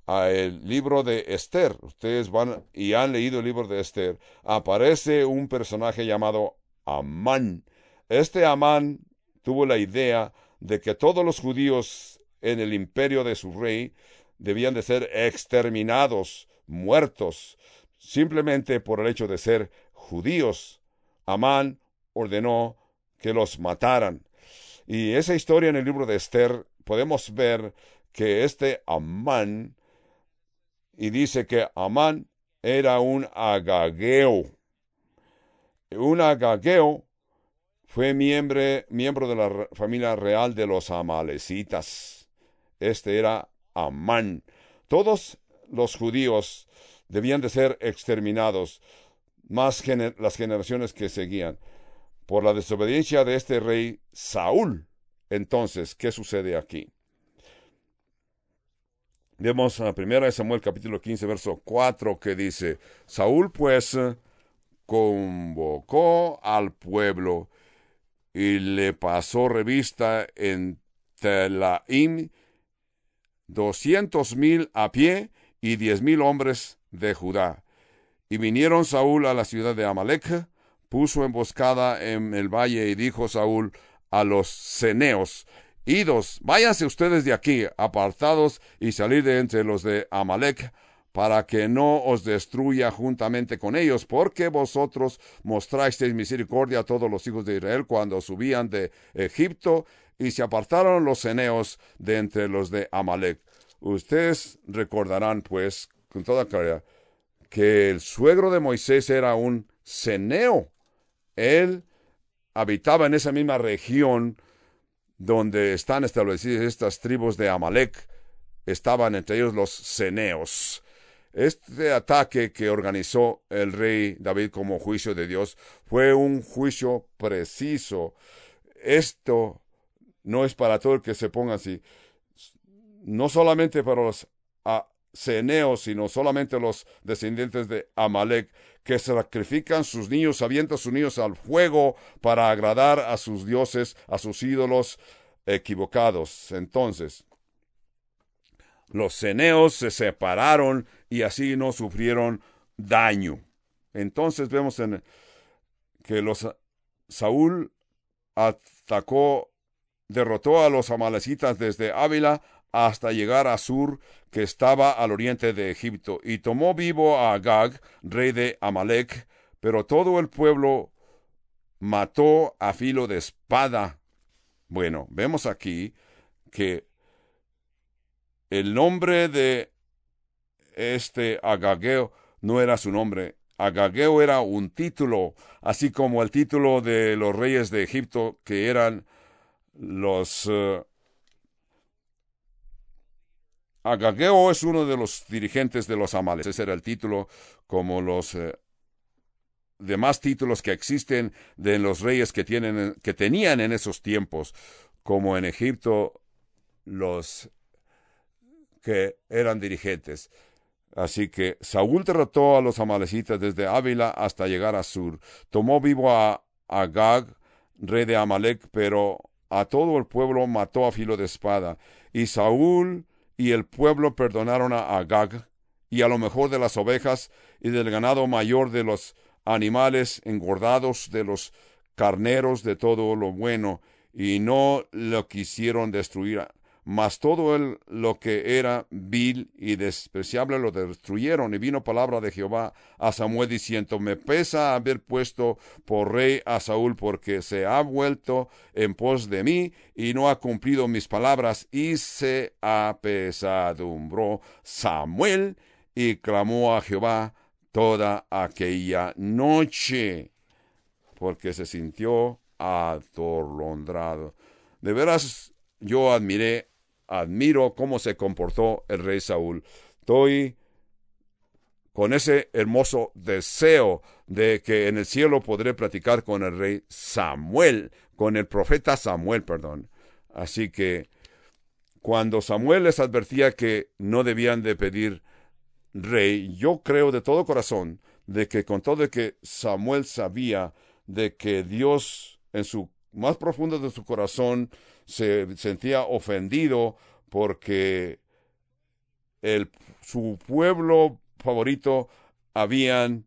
a el libro de Esther. Ustedes van y han leído el libro de Esther. Aparece un personaje llamado Amán. Este Amán tuvo la idea de que todos los judíos en el imperio de su rey debían de ser exterminados, muertos, simplemente por el hecho de ser judíos. Amán ordenó que los mataran. Y esa historia en el libro de Esther podemos ver que este Amán, y dice que Amán era un agageo. Un agageo fue miembro, miembro de la familia real de los amalecitas. Este era Amán. Todos los judíos debían de ser exterminados, más las generaciones que seguían, por la desobediencia de este rey Saúl. Entonces, ¿qué sucede aquí? Vemos a primera de Samuel capítulo 15, verso 4, que dice, Saúl pues convocó al pueblo y le pasó revista en Telaim doscientos mil a pie y diez mil hombres de Judá. Y vinieron Saúl a la ciudad de Amalek, puso emboscada en el valle y dijo Saúl a los ceneos, Idos, váyanse ustedes de aquí, apartados y salid de entre los de Amalek, para que no os destruya juntamente con ellos, porque vosotros mostrasteis misericordia a todos los hijos de Israel cuando subían de Egipto y se apartaron los ceneos de entre los de Amalek. Ustedes recordarán, pues, con toda claridad, que el suegro de Moisés era un ceneo. Él habitaba en esa misma región donde están establecidas estas tribus de Amalek. Estaban entre ellos los ceneos. Este ataque que organizó el rey David como juicio de Dios fue un juicio preciso. Esto no es para todo el que se ponga así. No solamente para los ceneos, sino solamente los descendientes de Amalek, que sacrifican sus niños, avientan sus niños al fuego para agradar a sus dioses, a sus ídolos equivocados. Entonces, los ceneos se separaron y así no sufrieron daño. Entonces vemos en que los Saúl atacó, derrotó a los amalecitas desde Ávila hasta llegar a Sur, que estaba al oriente de Egipto, y tomó vivo a Agag, rey de Amalek, pero todo el pueblo mató a filo de espada. Bueno, vemos aquí que el nombre de este Agageo no era su nombre. Agageo era un título, así como el título de los reyes de Egipto, que eran los... Uh, Agageo es uno de los dirigentes de los amales. Ese era el título, como los uh, demás títulos que existen de los reyes que, tienen, que tenían en esos tiempos, como en Egipto los que eran dirigentes. Así que Saúl derrotó a los amalecitas desde Ávila hasta llegar a Sur. Tomó vivo a Agag, rey de Amalek, pero a todo el pueblo mató a filo de espada. Y Saúl y el pueblo perdonaron a Agag y a lo mejor de las ovejas y del ganado mayor de los animales engordados, de los carneros, de todo lo bueno, y no lo quisieron destruir mas todo el, lo que era vil y despreciable lo destruyeron. Y vino palabra de Jehová a Samuel diciendo, me pesa haber puesto por rey a Saúl, porque se ha vuelto en pos de mí y no ha cumplido mis palabras, y se apesadumbró Samuel y clamó a Jehová toda aquella noche, porque se sintió atorlondrado. De veras, yo admiré admiro cómo se comportó el rey Saúl. Estoy con ese hermoso deseo de que en el cielo podré platicar con el rey Samuel, con el profeta Samuel, perdón. Así que cuando Samuel les advertía que no debían de pedir rey, yo creo de todo corazón de que con todo de que Samuel sabía de que Dios en su más profundo de su corazón se sentía ofendido porque el, su pueblo favorito habían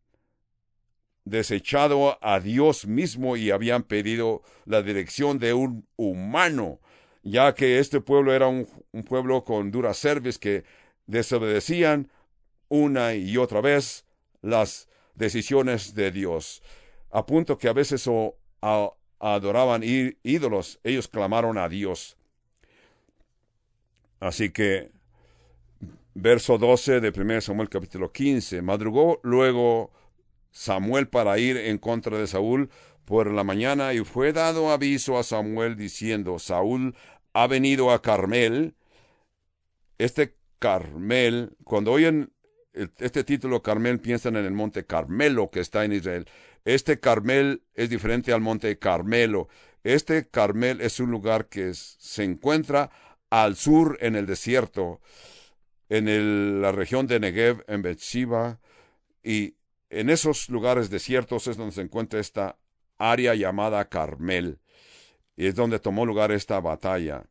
desechado a Dios mismo y habían pedido la dirección de un humano, ya que este pueblo era un, pueblo con duras cerviz que desobedecían una y otra vez las decisiones de Dios, a punto que a veces o, adoraban ídolos, ellos clamaron a Dios. Así que, verso 12 de 1 Samuel capítulo 15, madrugó luego Samuel para ir en contra de Saúl por la mañana y fue dado aviso a Samuel diciendo, Saúl ha venido a Carmel. Este Carmel, cuando oyen este título Carmel, piensan en el monte Carmelo que está en Israel. Este Carmel es diferente al monte Carmelo. Este Carmel es un lugar que se encuentra al sur en el desierto, en la región de Negev, en Betsiba, y en esos lugares desiertos es donde se encuentra esta área llamada Carmel, y es donde tomó lugar esta batalla.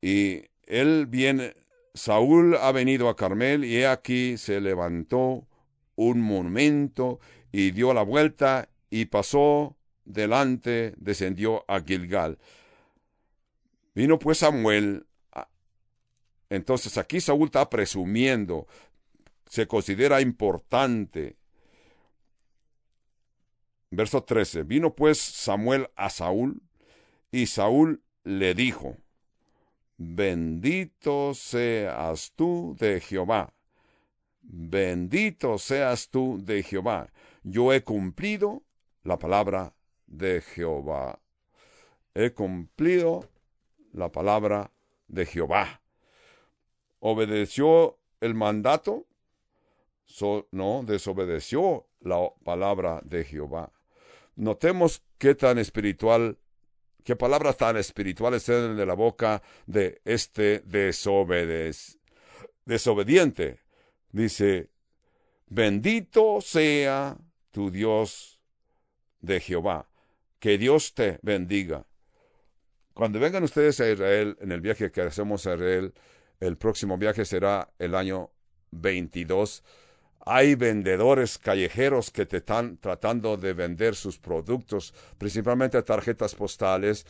Y él viene, Saúl ha venido a Carmel, y he aquí se levantó un monumento y dio la vuelta y pasó delante, descendió a Gilgal. Vino pues Samuel. Entonces aquí Saúl está presumiendo, se considera importante. Verso 13. Vino pues Samuel a Saúl y Saúl le dijo, Bendito seas tú de Jehová. Bendito seas tú de Jehová yo he cumplido la palabra de Jehová. He cumplido la palabra de Jehová. ¿Obedeció el mandato? no, desobedeció la palabra de Jehová. Notemos qué tan espiritual, qué palabras tan espirituales salen de la boca de este desobediente. Dice, bendito sea tu Dios de Jehová. Que Dios te bendiga. Cuando vengan ustedes a Israel, en el viaje que hacemos a Israel, el próximo viaje será el año 22. Hay vendedores callejeros que te están tratando de vender sus productos, principalmente tarjetas postales.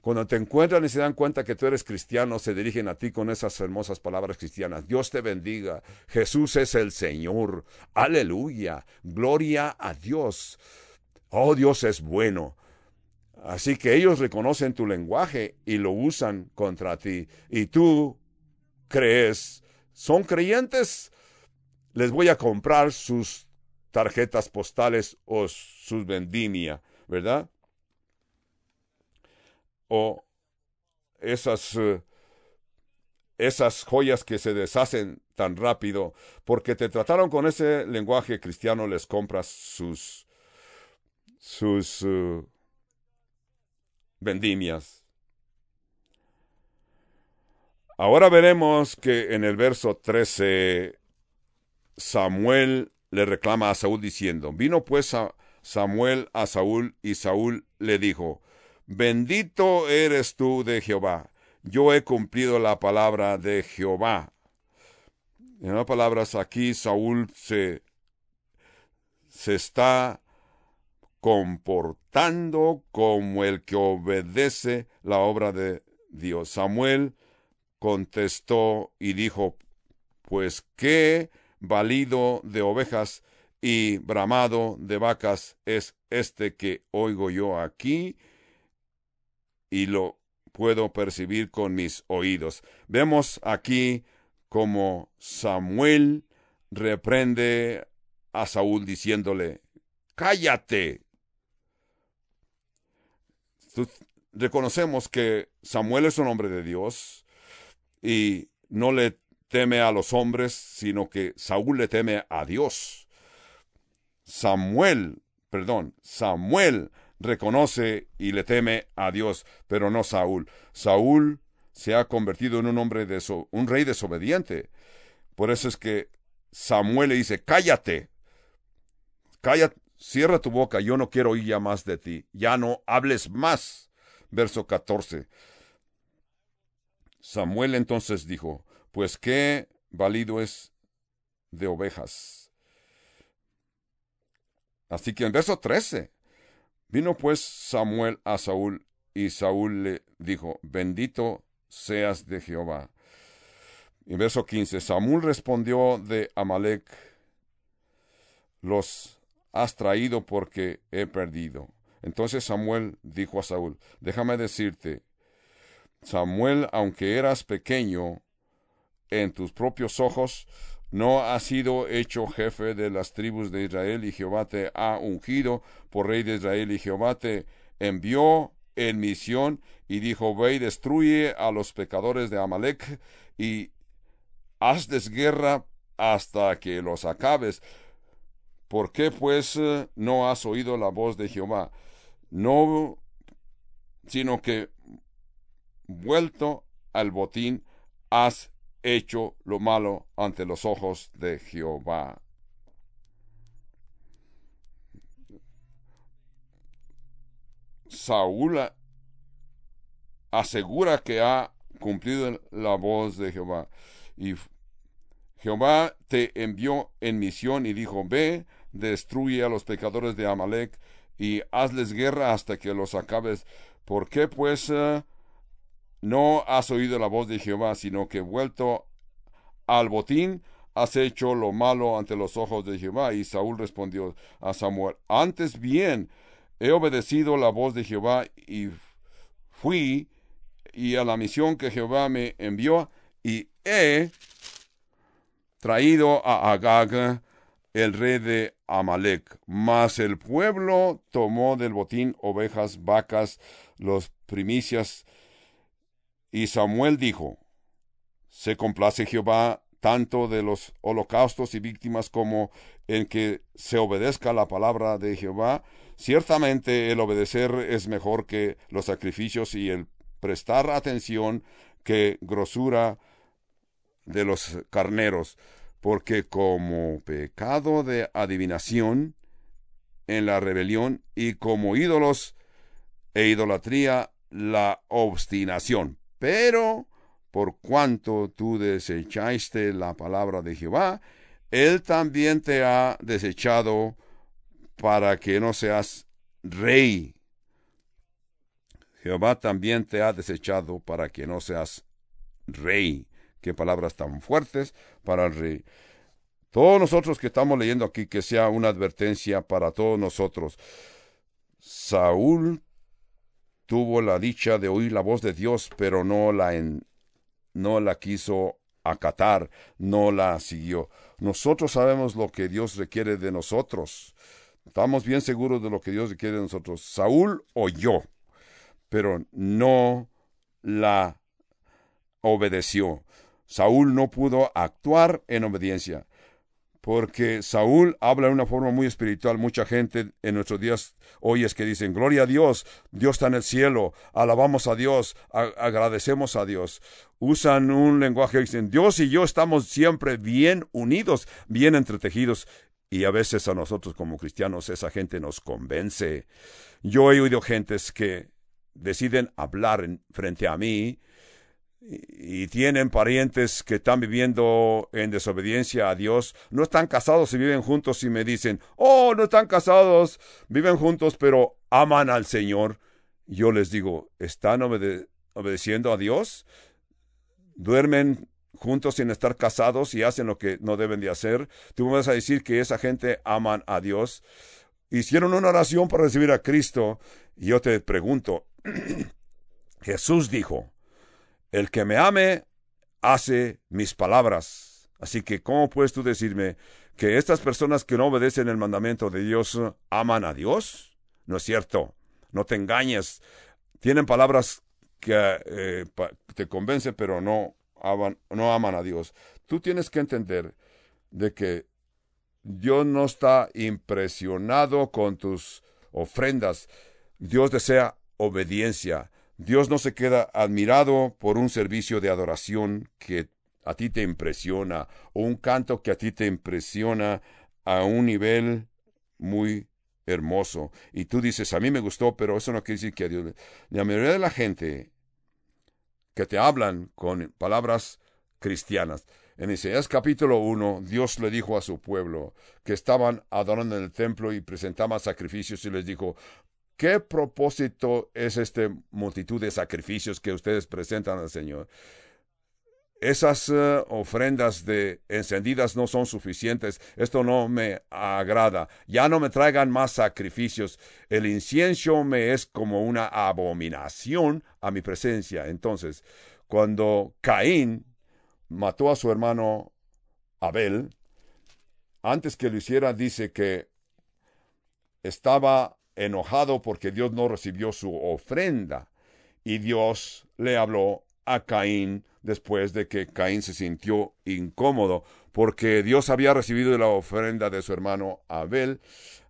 Cuando te encuentran y se dan cuenta que tú eres cristiano, se dirigen a ti con esas hermosas palabras cristianas. Dios te bendiga. Jesús es el Señor. Aleluya. Gloria a Dios. Oh, Dios es bueno. Así que ellos reconocen tu lenguaje y lo usan contra ti. Y tú crees, son creyentes, les voy a comprar sus tarjetas postales o sus vendimia, ¿verdad? O esas, eh, esas joyas que se deshacen tan rápido, porque te trataron con ese lenguaje cristiano, les compras sus, sus eh, vendimias. Ahora veremos que en el verso 13 Samuel le reclama a Saúl diciendo, vino pues Samuel a Saúl y Saúl le dijo, bendito eres tú de Jehová, yo he cumplido la palabra de Jehová. En otras palabras, aquí Saúl se, se está comportando como el que obedece la obra de Dios. Samuel contestó y dijo, pues qué balido de ovejas y bramado de vacas es este que oigo yo aquí y lo puedo percibir con mis oídos. Vemos aquí como Samuel reprende a Saúl diciéndole, cállate, reconocemos que Samuel es un hombre de Dios y no le teme a los hombres, sino que Saúl le teme a Dios. Samuel, perdón, Samuel reconoce y le teme a Dios, pero no Saúl. Saúl se ha convertido en un hombre de un rey desobediente. Por eso es que Samuel le dice, cállate, cállate, cierra tu boca, yo no quiero oír ya más de ti, ya no hables más. Verso 14. Samuel entonces dijo, pues qué válido es de ovejas. Así que en verso 13, vino pues Samuel a Saúl y Saúl le dijo, bendito seas de Jehová. En verso 15, Samuel respondió de Amalek, los has traído porque he perdido. Entonces Samuel dijo a Saúl, déjame decirte, Samuel, aunque eras pequeño en tus propios ojos, no has sido hecho jefe de las tribus de Israel y Jehová te ha ungido por rey de Israel y Jehová te envió en misión y dijo, ve y destruye a los pecadores de Amalek y hazles guerra hasta que los acabes. ¿Por qué pues no has oído la voz de Jehová? No, sino que vuelto al botín has hecho lo malo ante los ojos de Jehová. Saúl asegura que ha cumplido la voz de Jehová. Y Jehová te envió en misión y dijo, ve, destruye a los pecadores de Amalek y hazles guerra hasta que los acabes. ¿Por qué pues eh, no has oído la voz de Jehová, sino que vuelto al botín has hecho lo malo ante los ojos de Jehová? Y Saúl respondió a Samuel, antes bien he obedecido la voz de Jehová y fui y a la misión que Jehová me envió y he traído a Agag el rey de Amalek. Mas el pueblo tomó del botín ovejas, vacas, los primicias. Y Samuel dijo, Se complace Jehová tanto de los holocaustos y víctimas como en que se obedezca la palabra de Jehová. Ciertamente el obedecer es mejor que los sacrificios y el prestar atención que grosura de los carneros porque como pecado de adivinación en la rebelión y como ídolos e idolatría la obstinación. Pero por cuanto tú desechaste la palabra de Jehová, Él también te ha desechado para que no seas rey. Jehová también te ha desechado para que no seas rey. Qué palabras tan fuertes para el rey. Todos nosotros que estamos leyendo aquí, que sea una advertencia para todos nosotros. Saúl tuvo la dicha de oír la voz de Dios, pero no la, no la quiso acatar, no la siguió. Nosotros sabemos lo que Dios requiere de nosotros. Estamos bien seguros de lo que Dios requiere de nosotros. Saúl oyó, pero no la obedeció. Saúl no pudo actuar en obediencia porque Saúl habla de una forma muy espiritual. Mucha gente en nuestros días hoy es que dicen, gloria a Dios, Dios está en el cielo, alabamos a Dios, agradecemos a Dios. Usan un lenguaje dicen, Dios y yo estamos siempre bien unidos, bien entretejidos. Y a veces a nosotros como cristianos esa gente nos convence. Yo he oído gentes que deciden hablar en, frente a mí y tienen parientes que están viviendo en desobediencia a Dios, no están casados y viven juntos y me dicen, oh, no están casados, viven juntos pero aman al Señor. Yo les digo, ¿están obedeciendo a Dios? ¿Duermen juntos sin estar casados y hacen lo que no deben de hacer? ¿Tú me vas a decir que esa gente aman a Dios? Hicieron una oración para recibir a Cristo y yo te pregunto, Jesús dijo, el que me ame hace mis palabras. Así que, ¿cómo puedes tú decirme que estas personas que no obedecen el mandamiento de Dios aman a Dios? No es cierto. No te engañes. Tienen palabras que eh, te convencen, pero no aman, no aman a Dios. Tú tienes que entender de que Dios no está impresionado con tus ofrendas. Dios desea obediencia. Dios no se queda admirado por un servicio de adoración que a ti te impresiona o un canto que a ti te impresiona a un nivel muy hermoso. Y tú dices, a mí me gustó, pero eso no quiere decir que a Dios... La mayoría de la gente que te hablan con palabras cristianas. En Isaías capítulo 1, Dios le dijo a su pueblo que estaban adorando en el templo y presentaban sacrificios y les dijo, ¿Qué propósito es esta multitud de sacrificios que ustedes presentan al Señor? Esas eh, ofrendas de encendidas no son suficientes. Esto no me agrada. Ya no me traigan más sacrificios. El incienso me es como una abominación a mi presencia. Entonces, cuando Caín mató a su hermano Abel, antes que lo hiciera, dice que estaba enojado porque Dios no recibió su ofrenda. Y Dios le habló a Caín después de que Caín se sintió incómodo porque Dios había recibido la ofrenda de su hermano Abel.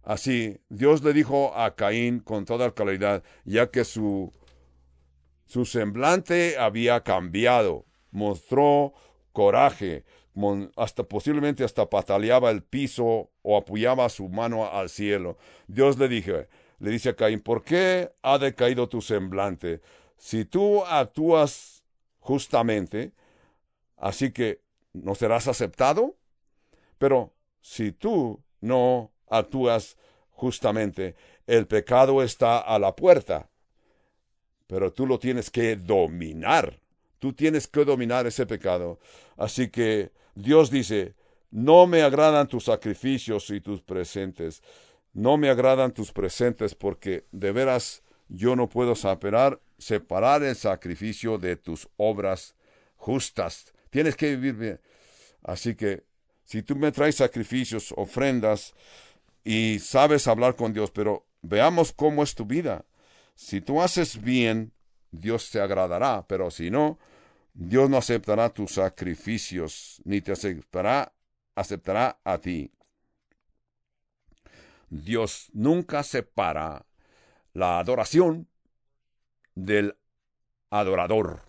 Así, Dios le dijo a Caín con toda claridad, ya que su, su semblante había cambiado, mostró coraje, hasta posiblemente hasta pataleaba el piso o apoyaba su mano al cielo. Dios le dije, le dice a Caín, ¿por qué ha decaído tu semblante? Si tú actúas justamente, así que no serás aceptado. Pero si tú no actúas justamente, el pecado está a la puerta. Pero tú lo tienes que dominar. Tú tienes que dominar ese pecado. Así que Dios dice, no me agradan tus sacrificios y tus presentes. No me agradan tus presentes porque de veras yo no puedo separar, separar el sacrificio de tus obras justas. Tienes que vivir bien. Así que si tú me traes sacrificios, ofrendas y sabes hablar con Dios, pero veamos cómo es tu vida. Si tú haces bien, Dios te agradará, pero si no, Dios no aceptará tus sacrificios, ni te aceptará, aceptará a ti. Dios nunca separa la adoración del adorador.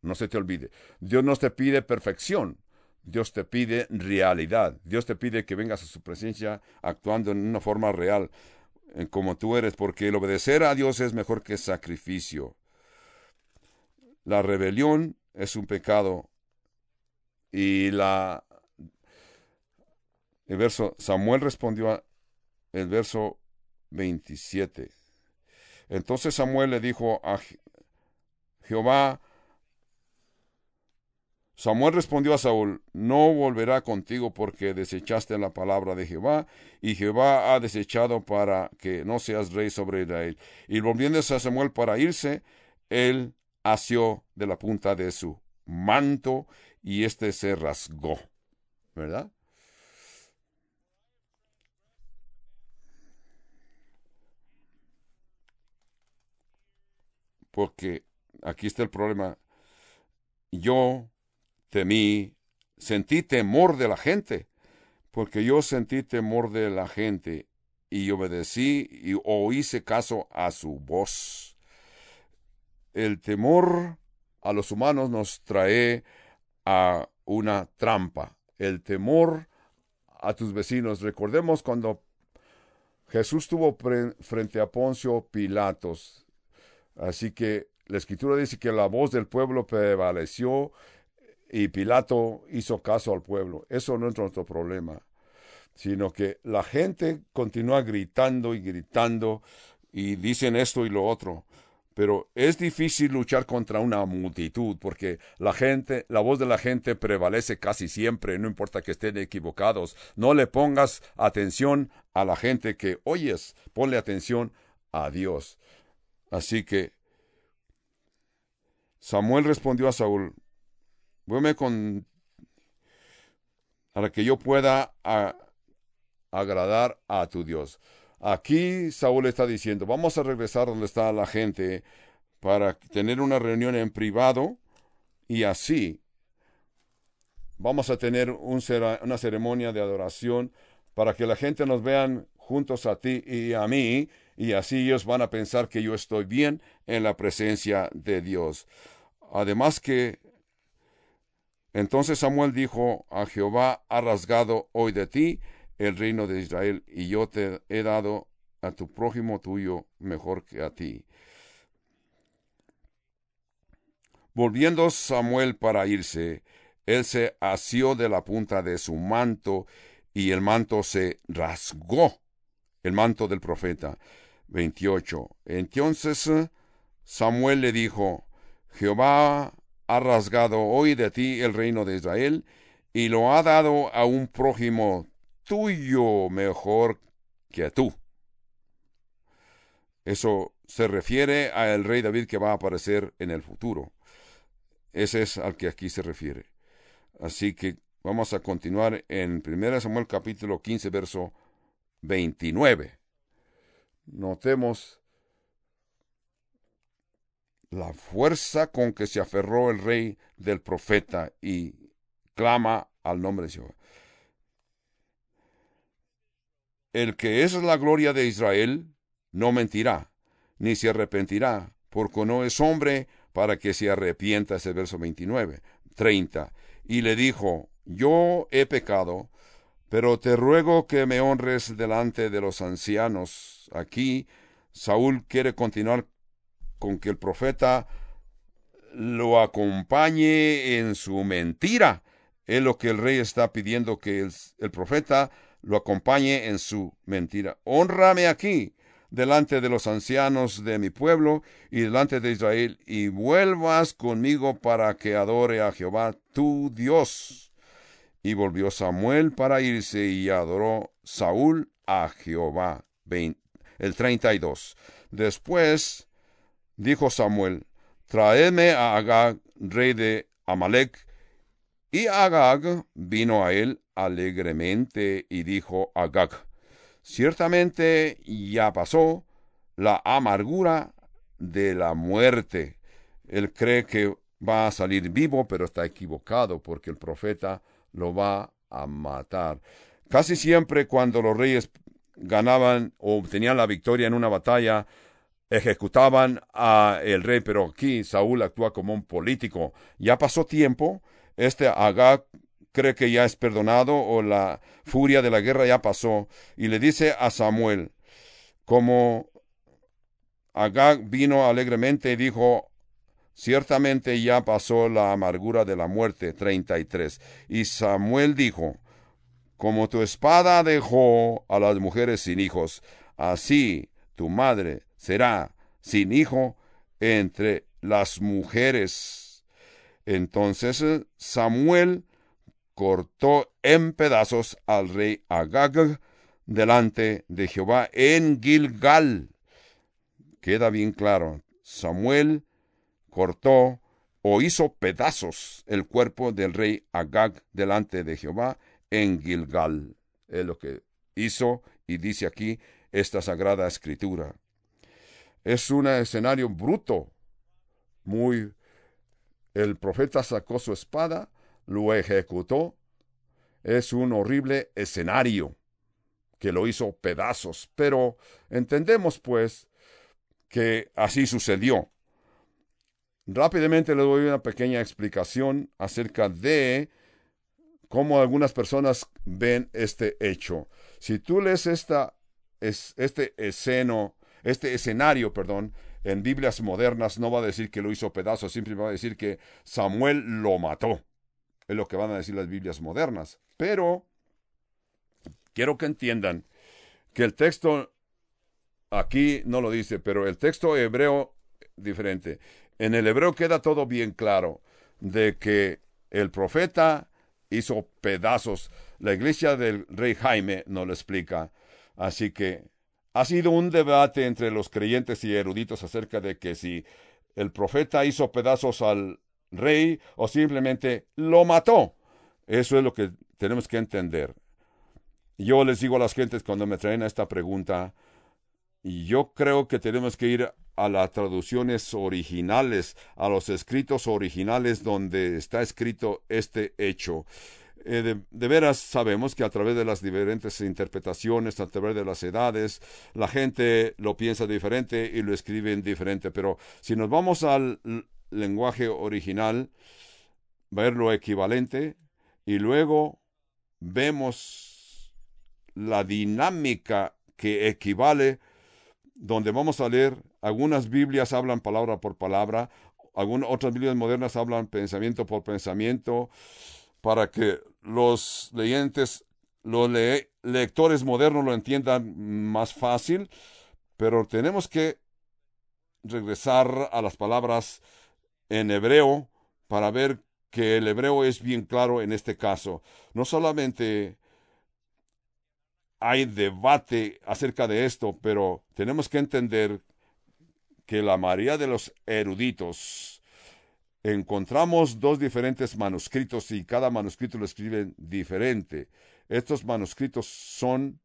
No se te olvide. Dios no te pide perfección. Dios te pide realidad. Dios te pide que vengas a su presencia actuando en una forma real, como tú eres, porque el obedecer a Dios es mejor que sacrificio. La rebelión es un pecado y la El verso, Samuel respondió a el verso 27. Entonces Samuel le dijo a Jehová, Samuel respondió a Saúl, no volverá contigo porque desechaste la palabra de Jehová, y Jehová ha desechado para que no seas rey sobre Israel. Y volviéndose a Samuel para irse, él asió de la punta de su manto, y éste se rasgó. ¿Verdad? Porque aquí está el problema. Yo temí, sentí temor de la gente, porque yo sentí temor de la gente y obedecí y, o hice caso a su voz. El temor a los humanos nos trae a una trampa. El temor a tus vecinos. Recordemos cuando Jesús estuvo frente a Poncio Pilatos. Así que la escritura dice que la voz del pueblo prevaleció y Pilato hizo caso al pueblo. Eso no es nuestro problema, sino que la gente continúa gritando y gritando y dicen esto y lo otro. Pero es difícil luchar contra una multitud porque la gente, la voz de la gente prevalece casi siempre, no importa que estén equivocados. No le pongas atención a la gente que oyes, ponle atención a Dios. Así que Samuel respondió a Saúl, Vuelve con para que yo pueda agradar a tu Dios. Aquí Saúl está diciendo, vamos a regresar donde está la gente para tener una reunión en privado y así vamos a tener una ceremonia de adoración para que la gente nos vean juntos a ti y a mí y así ellos van a pensar que yo estoy bien en la presencia de Dios. Además que entonces Samuel dijo a Jehová, ha rasgado hoy de ti el reino de Israel, y yo te he dado a tu prójimo tuyo mejor que a ti. Volviendo Samuel para irse, él se asió de la punta de su manto, y el manto se rasgó, el manto del profeta. 28. Entonces Samuel le dijo, Jehová ha rasgado hoy de ti el reino de Israel y lo ha dado a un prójimo tuyo mejor que a tú. Eso se refiere al rey David que va a aparecer en el futuro. Ese es al que aquí se refiere. Así que vamos a continuar en 1 Samuel capítulo 15, verso 29. Notemos la fuerza con que se aferró el rey del profeta y clama al nombre de Jehová. El que es la gloria de Israel no mentirá, ni se arrepentirá, porque no es hombre para que se arrepienta. Ese verso 29, 30. Y le dijo, yo he pecado, pero te ruego que me honres delante de los ancianos. Aquí Saúl quiere continuar con que el profeta lo acompañe en su mentira. Es lo que el rey está pidiendo que el, profeta lo acompañe en su mentira. Honrame aquí delante de los ancianos de mi pueblo y delante de Israel, y vuelvas conmigo para que adore a Jehová tu Dios. Y volvió Samuel para irse y adoró Saúl a Jehová. El 32. Después dijo Samuel, traedme a Agag, rey de Amalek. Y Agag vino a él alegremente y dijo Agag, ciertamente ya pasó la amargura de la muerte. Él cree que va a salir vivo, pero está equivocado porque el profeta lo va a matar. Casi siempre cuando los reyes ganaban o obtenían la victoria en una batalla, ejecutaban a el rey, pero aquí Saúl actúa como un político. Ya pasó tiempo, este Agag cree que ya es perdonado o la furia de la guerra ya pasó y le dice a Samuel, como Agag vino alegremente y dijo, ciertamente ya pasó la amargura de la muerte. 33. Y Samuel dijo, como tu espada dejó a las mujeres sin hijos, así tu madre será sin hijo entre las mujeres. Entonces Samuel cortó en pedazos al rey Agag delante de Jehová en Gilgal. Queda bien claro, Samuel cortó o hizo pedazos el cuerpo del rey Agag delante de Jehová en Gilgal. Es lo que hizo y dice aquí esta sagrada escritura. Es un escenario bruto, muy... El profeta sacó su espada, lo ejecutó. Es un horrible escenario que lo hizo pedazos, pero entendemos pues que así sucedió. Rápidamente le doy una pequeña explicación acerca de cómo algunas personas ven este hecho. Si tú lees esta, es, este esceno, este escenario, perdón, en Biblias modernas no va a decir que lo hizo pedazos, simplemente va a decir que Samuel lo mató. Es lo que van a decir las Biblias modernas. Pero quiero que entiendan que el texto aquí no lo dice, pero el texto hebreo diferente. En el hebreo queda todo bien claro de que el profeta hizo pedazos. La iglesia del rey Jaime no lo explica. Así que ha sido un debate entre los creyentes y eruditos acerca de que si el profeta hizo pedazos al rey o simplemente lo mató. Eso es lo que tenemos que entender. Yo les digo a las gentes cuando me traen a esta pregunta, yo creo que tenemos que ir a las traducciones originales, a los escritos originales donde está escrito este hecho. Eh, de, veras sabemos que a través de las diferentes interpretaciones, a través de las edades, la gente lo piensa diferente y lo escribe diferente, pero si nos vamos al lenguaje original, ver lo equivalente y luego vemos la dinámica que equivale donde vamos a leer, algunas Biblias hablan palabra por palabra, algunas otras Biblias modernas hablan pensamiento por pensamiento, para que los leyentes, los lectores modernos lo entiendan más fácil, pero tenemos que regresar a las palabras en hebreo para ver que el hebreo es bien claro en este caso. No solamente hay debate acerca de esto, pero tenemos que entender que la mayoría de los eruditos encontramos dos diferentes manuscritos y cada manuscrito lo escriben diferente. Estos manuscritos son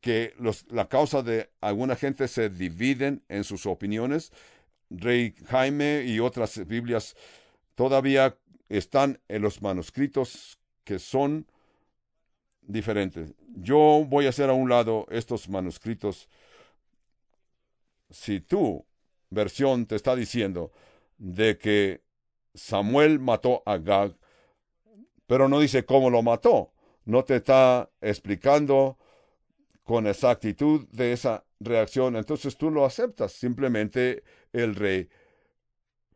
que los, la causa de alguna gente se dividen en sus opiniones. Rey Jaime y otras Biblias todavía están en los manuscritos que son diferentes. Yo voy a hacer a un lado estos manuscritos. Si tu versión te está diciendo de que Samuel mató a Gag, pero no dice cómo lo mató, no te está explicando con exactitud de esa reacción, entonces tú lo aceptas. Simplemente el rey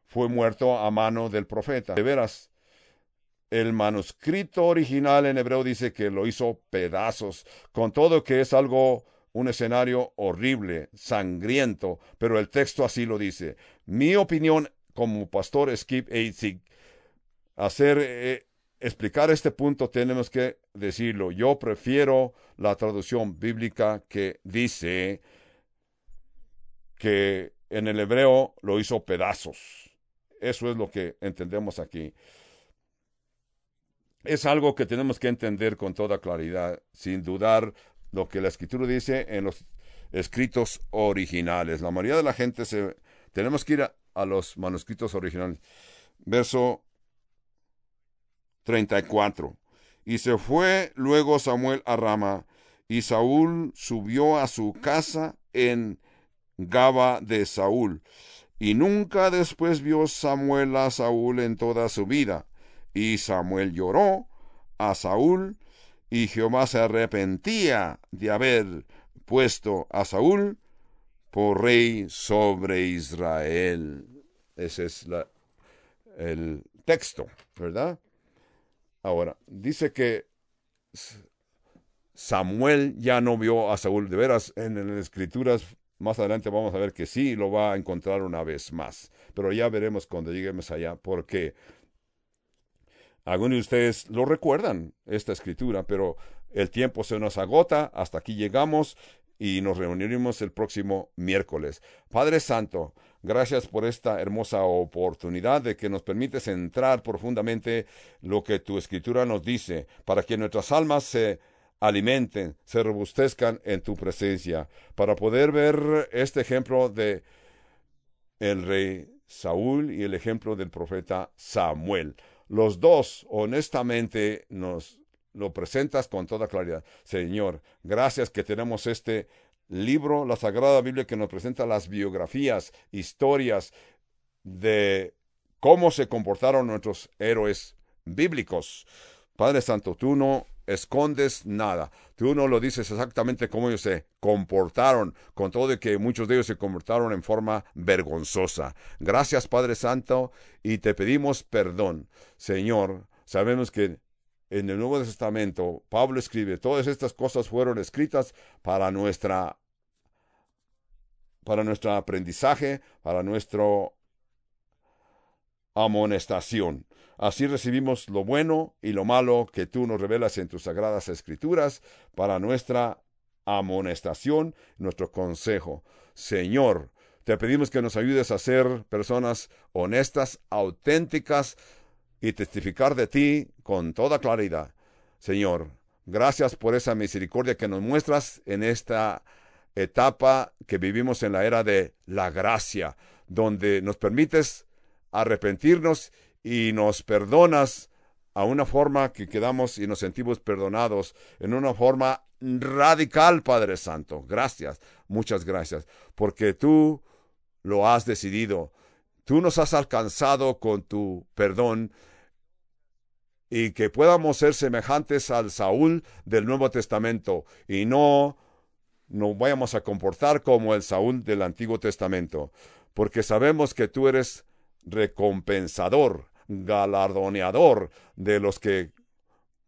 fue muerto a mano del profeta. De veras, el manuscrito original en hebreo dice que lo hizo pedazos, con todo que es algo, un escenario horrible, sangriento, pero el texto así lo dice. Mi opinión como pastor Skip Eitzig, hacer, eh, explicar este punto tenemos que decirlo. Yo prefiero la traducción bíblica que dice que en el hebreo lo hizo pedazos. Eso es lo que entendemos aquí es algo que tenemos que entender con toda claridad, sin dudar lo que la escritura dice en los escritos originales. La mayoría de la gente se... Tenemos que ir a, a los manuscritos originales. Verso 34. Y se fue luego Samuel a Rama, y Saúl subió a su casa en Gaba de Saúl. Y nunca después vio Samuel a Saúl en toda su vida. Y Samuel lloró a Saúl, y Jehová se arrepentía de haber puesto a Saúl por rey sobre Israel. Ese es el texto, ¿verdad? Ahora, dice que Samuel ya no vio a Saúl. De veras, en, las escrituras más adelante vamos a ver que sí lo va a encontrar una vez más. Pero ya veremos cuando lleguemos allá, porque algunos de ustedes lo recuerdan, esta escritura, pero el tiempo se nos agota, hasta aquí llegamos y nos reuniremos el próximo miércoles. Padre Santo, gracias por esta hermosa oportunidad de que nos permites entrar profundamente lo que tu escritura nos dice, para que nuestras almas se alimenten, se robustezcan en tu presencia, para poder ver este ejemplo de el rey Saúl y el ejemplo del profeta Samuel. Los dos, honestamente, nos lo presentas con toda claridad. Señor, gracias que tenemos este libro, la Sagrada Biblia, que nos presenta las biografías, historias de cómo se comportaron nuestros héroes bíblicos. Padre Santo, tú no escondes nada. Tú no lo dices exactamente cómo ellos se comportaron, con todo de que muchos de ellos se comportaron en forma vergonzosa. Gracias, Padre Santo, y te pedimos perdón. Señor, sabemos que en el Nuevo Testamento Pablo escribe, todas estas cosas fueron escritas para nuestra para nuestro aprendizaje, para nuestro amonestación. Así recibimos lo bueno y lo malo que tú nos revelas en tus sagradas escrituras para nuestra amonestación, nuestro consejo. Señor, te pedimos que nos ayudes a ser personas honestas, auténticas y testificar de ti con toda claridad. Señor, gracias por esa misericordia que nos muestras en esta etapa que vivimos en la era de la gracia, donde nos permites arrepentirnos y nos perdonas a una forma que quedamos y nos sentimos perdonados, en una forma radical, Padre Santo. Gracias, muchas gracias, porque tú lo has decidido. Tú nos has alcanzado con tu perdón y que podamos ser semejantes al Saúl del Nuevo Testamento y no nos vayamos a comportar como el Saúl del Antiguo Testamento, porque sabemos que tú eres recompensador, galardoneador de los que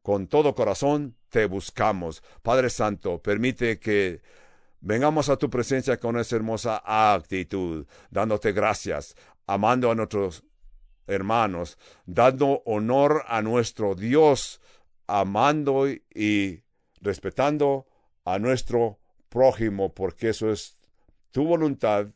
con todo corazón te buscamos. Padre Santo, permite que vengamos a tu presencia con esa hermosa actitud, dándote gracias, amando a nuestros hermanos, dando honor a nuestro Dios, amando y respetando a nuestro prójimo, porque eso es tu voluntad.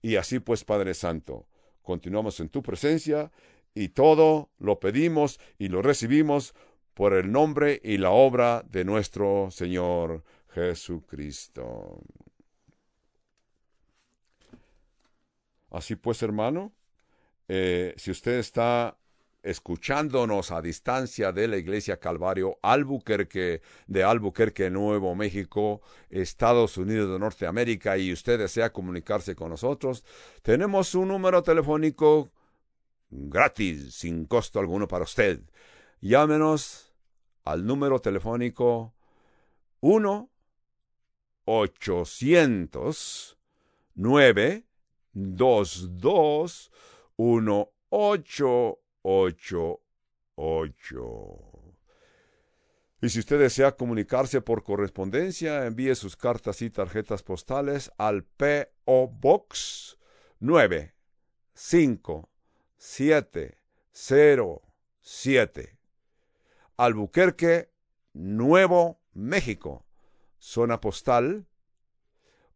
Y así pues, Padre Santo, continuamos en tu presencia y todo lo pedimos y lo recibimos por el nombre y la obra de nuestro Señor Jesucristo. Así pues, hermano, eh, si usted está escuchándonos a distancia de la Iglesia Calvario Albuquerque, de Albuquerque, Nuevo México, Estados Unidos de Norteamérica, y usted desea comunicarse con nosotros, tenemos un número telefónico gratis, sin costo alguno para usted. Llámenos al número telefónico 1 800 922 1888. Y si usted desea comunicarse por correspondencia, envíe sus cartas y tarjetas postales al P.O. Box 95707 Albuquerque, Nuevo México. Zona postal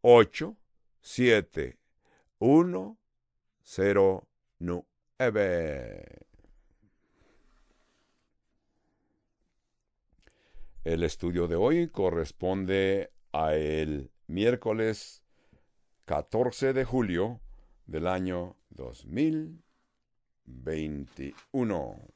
87109. El estudio de hoy corresponde a el miércoles 14 de julio del año 2021.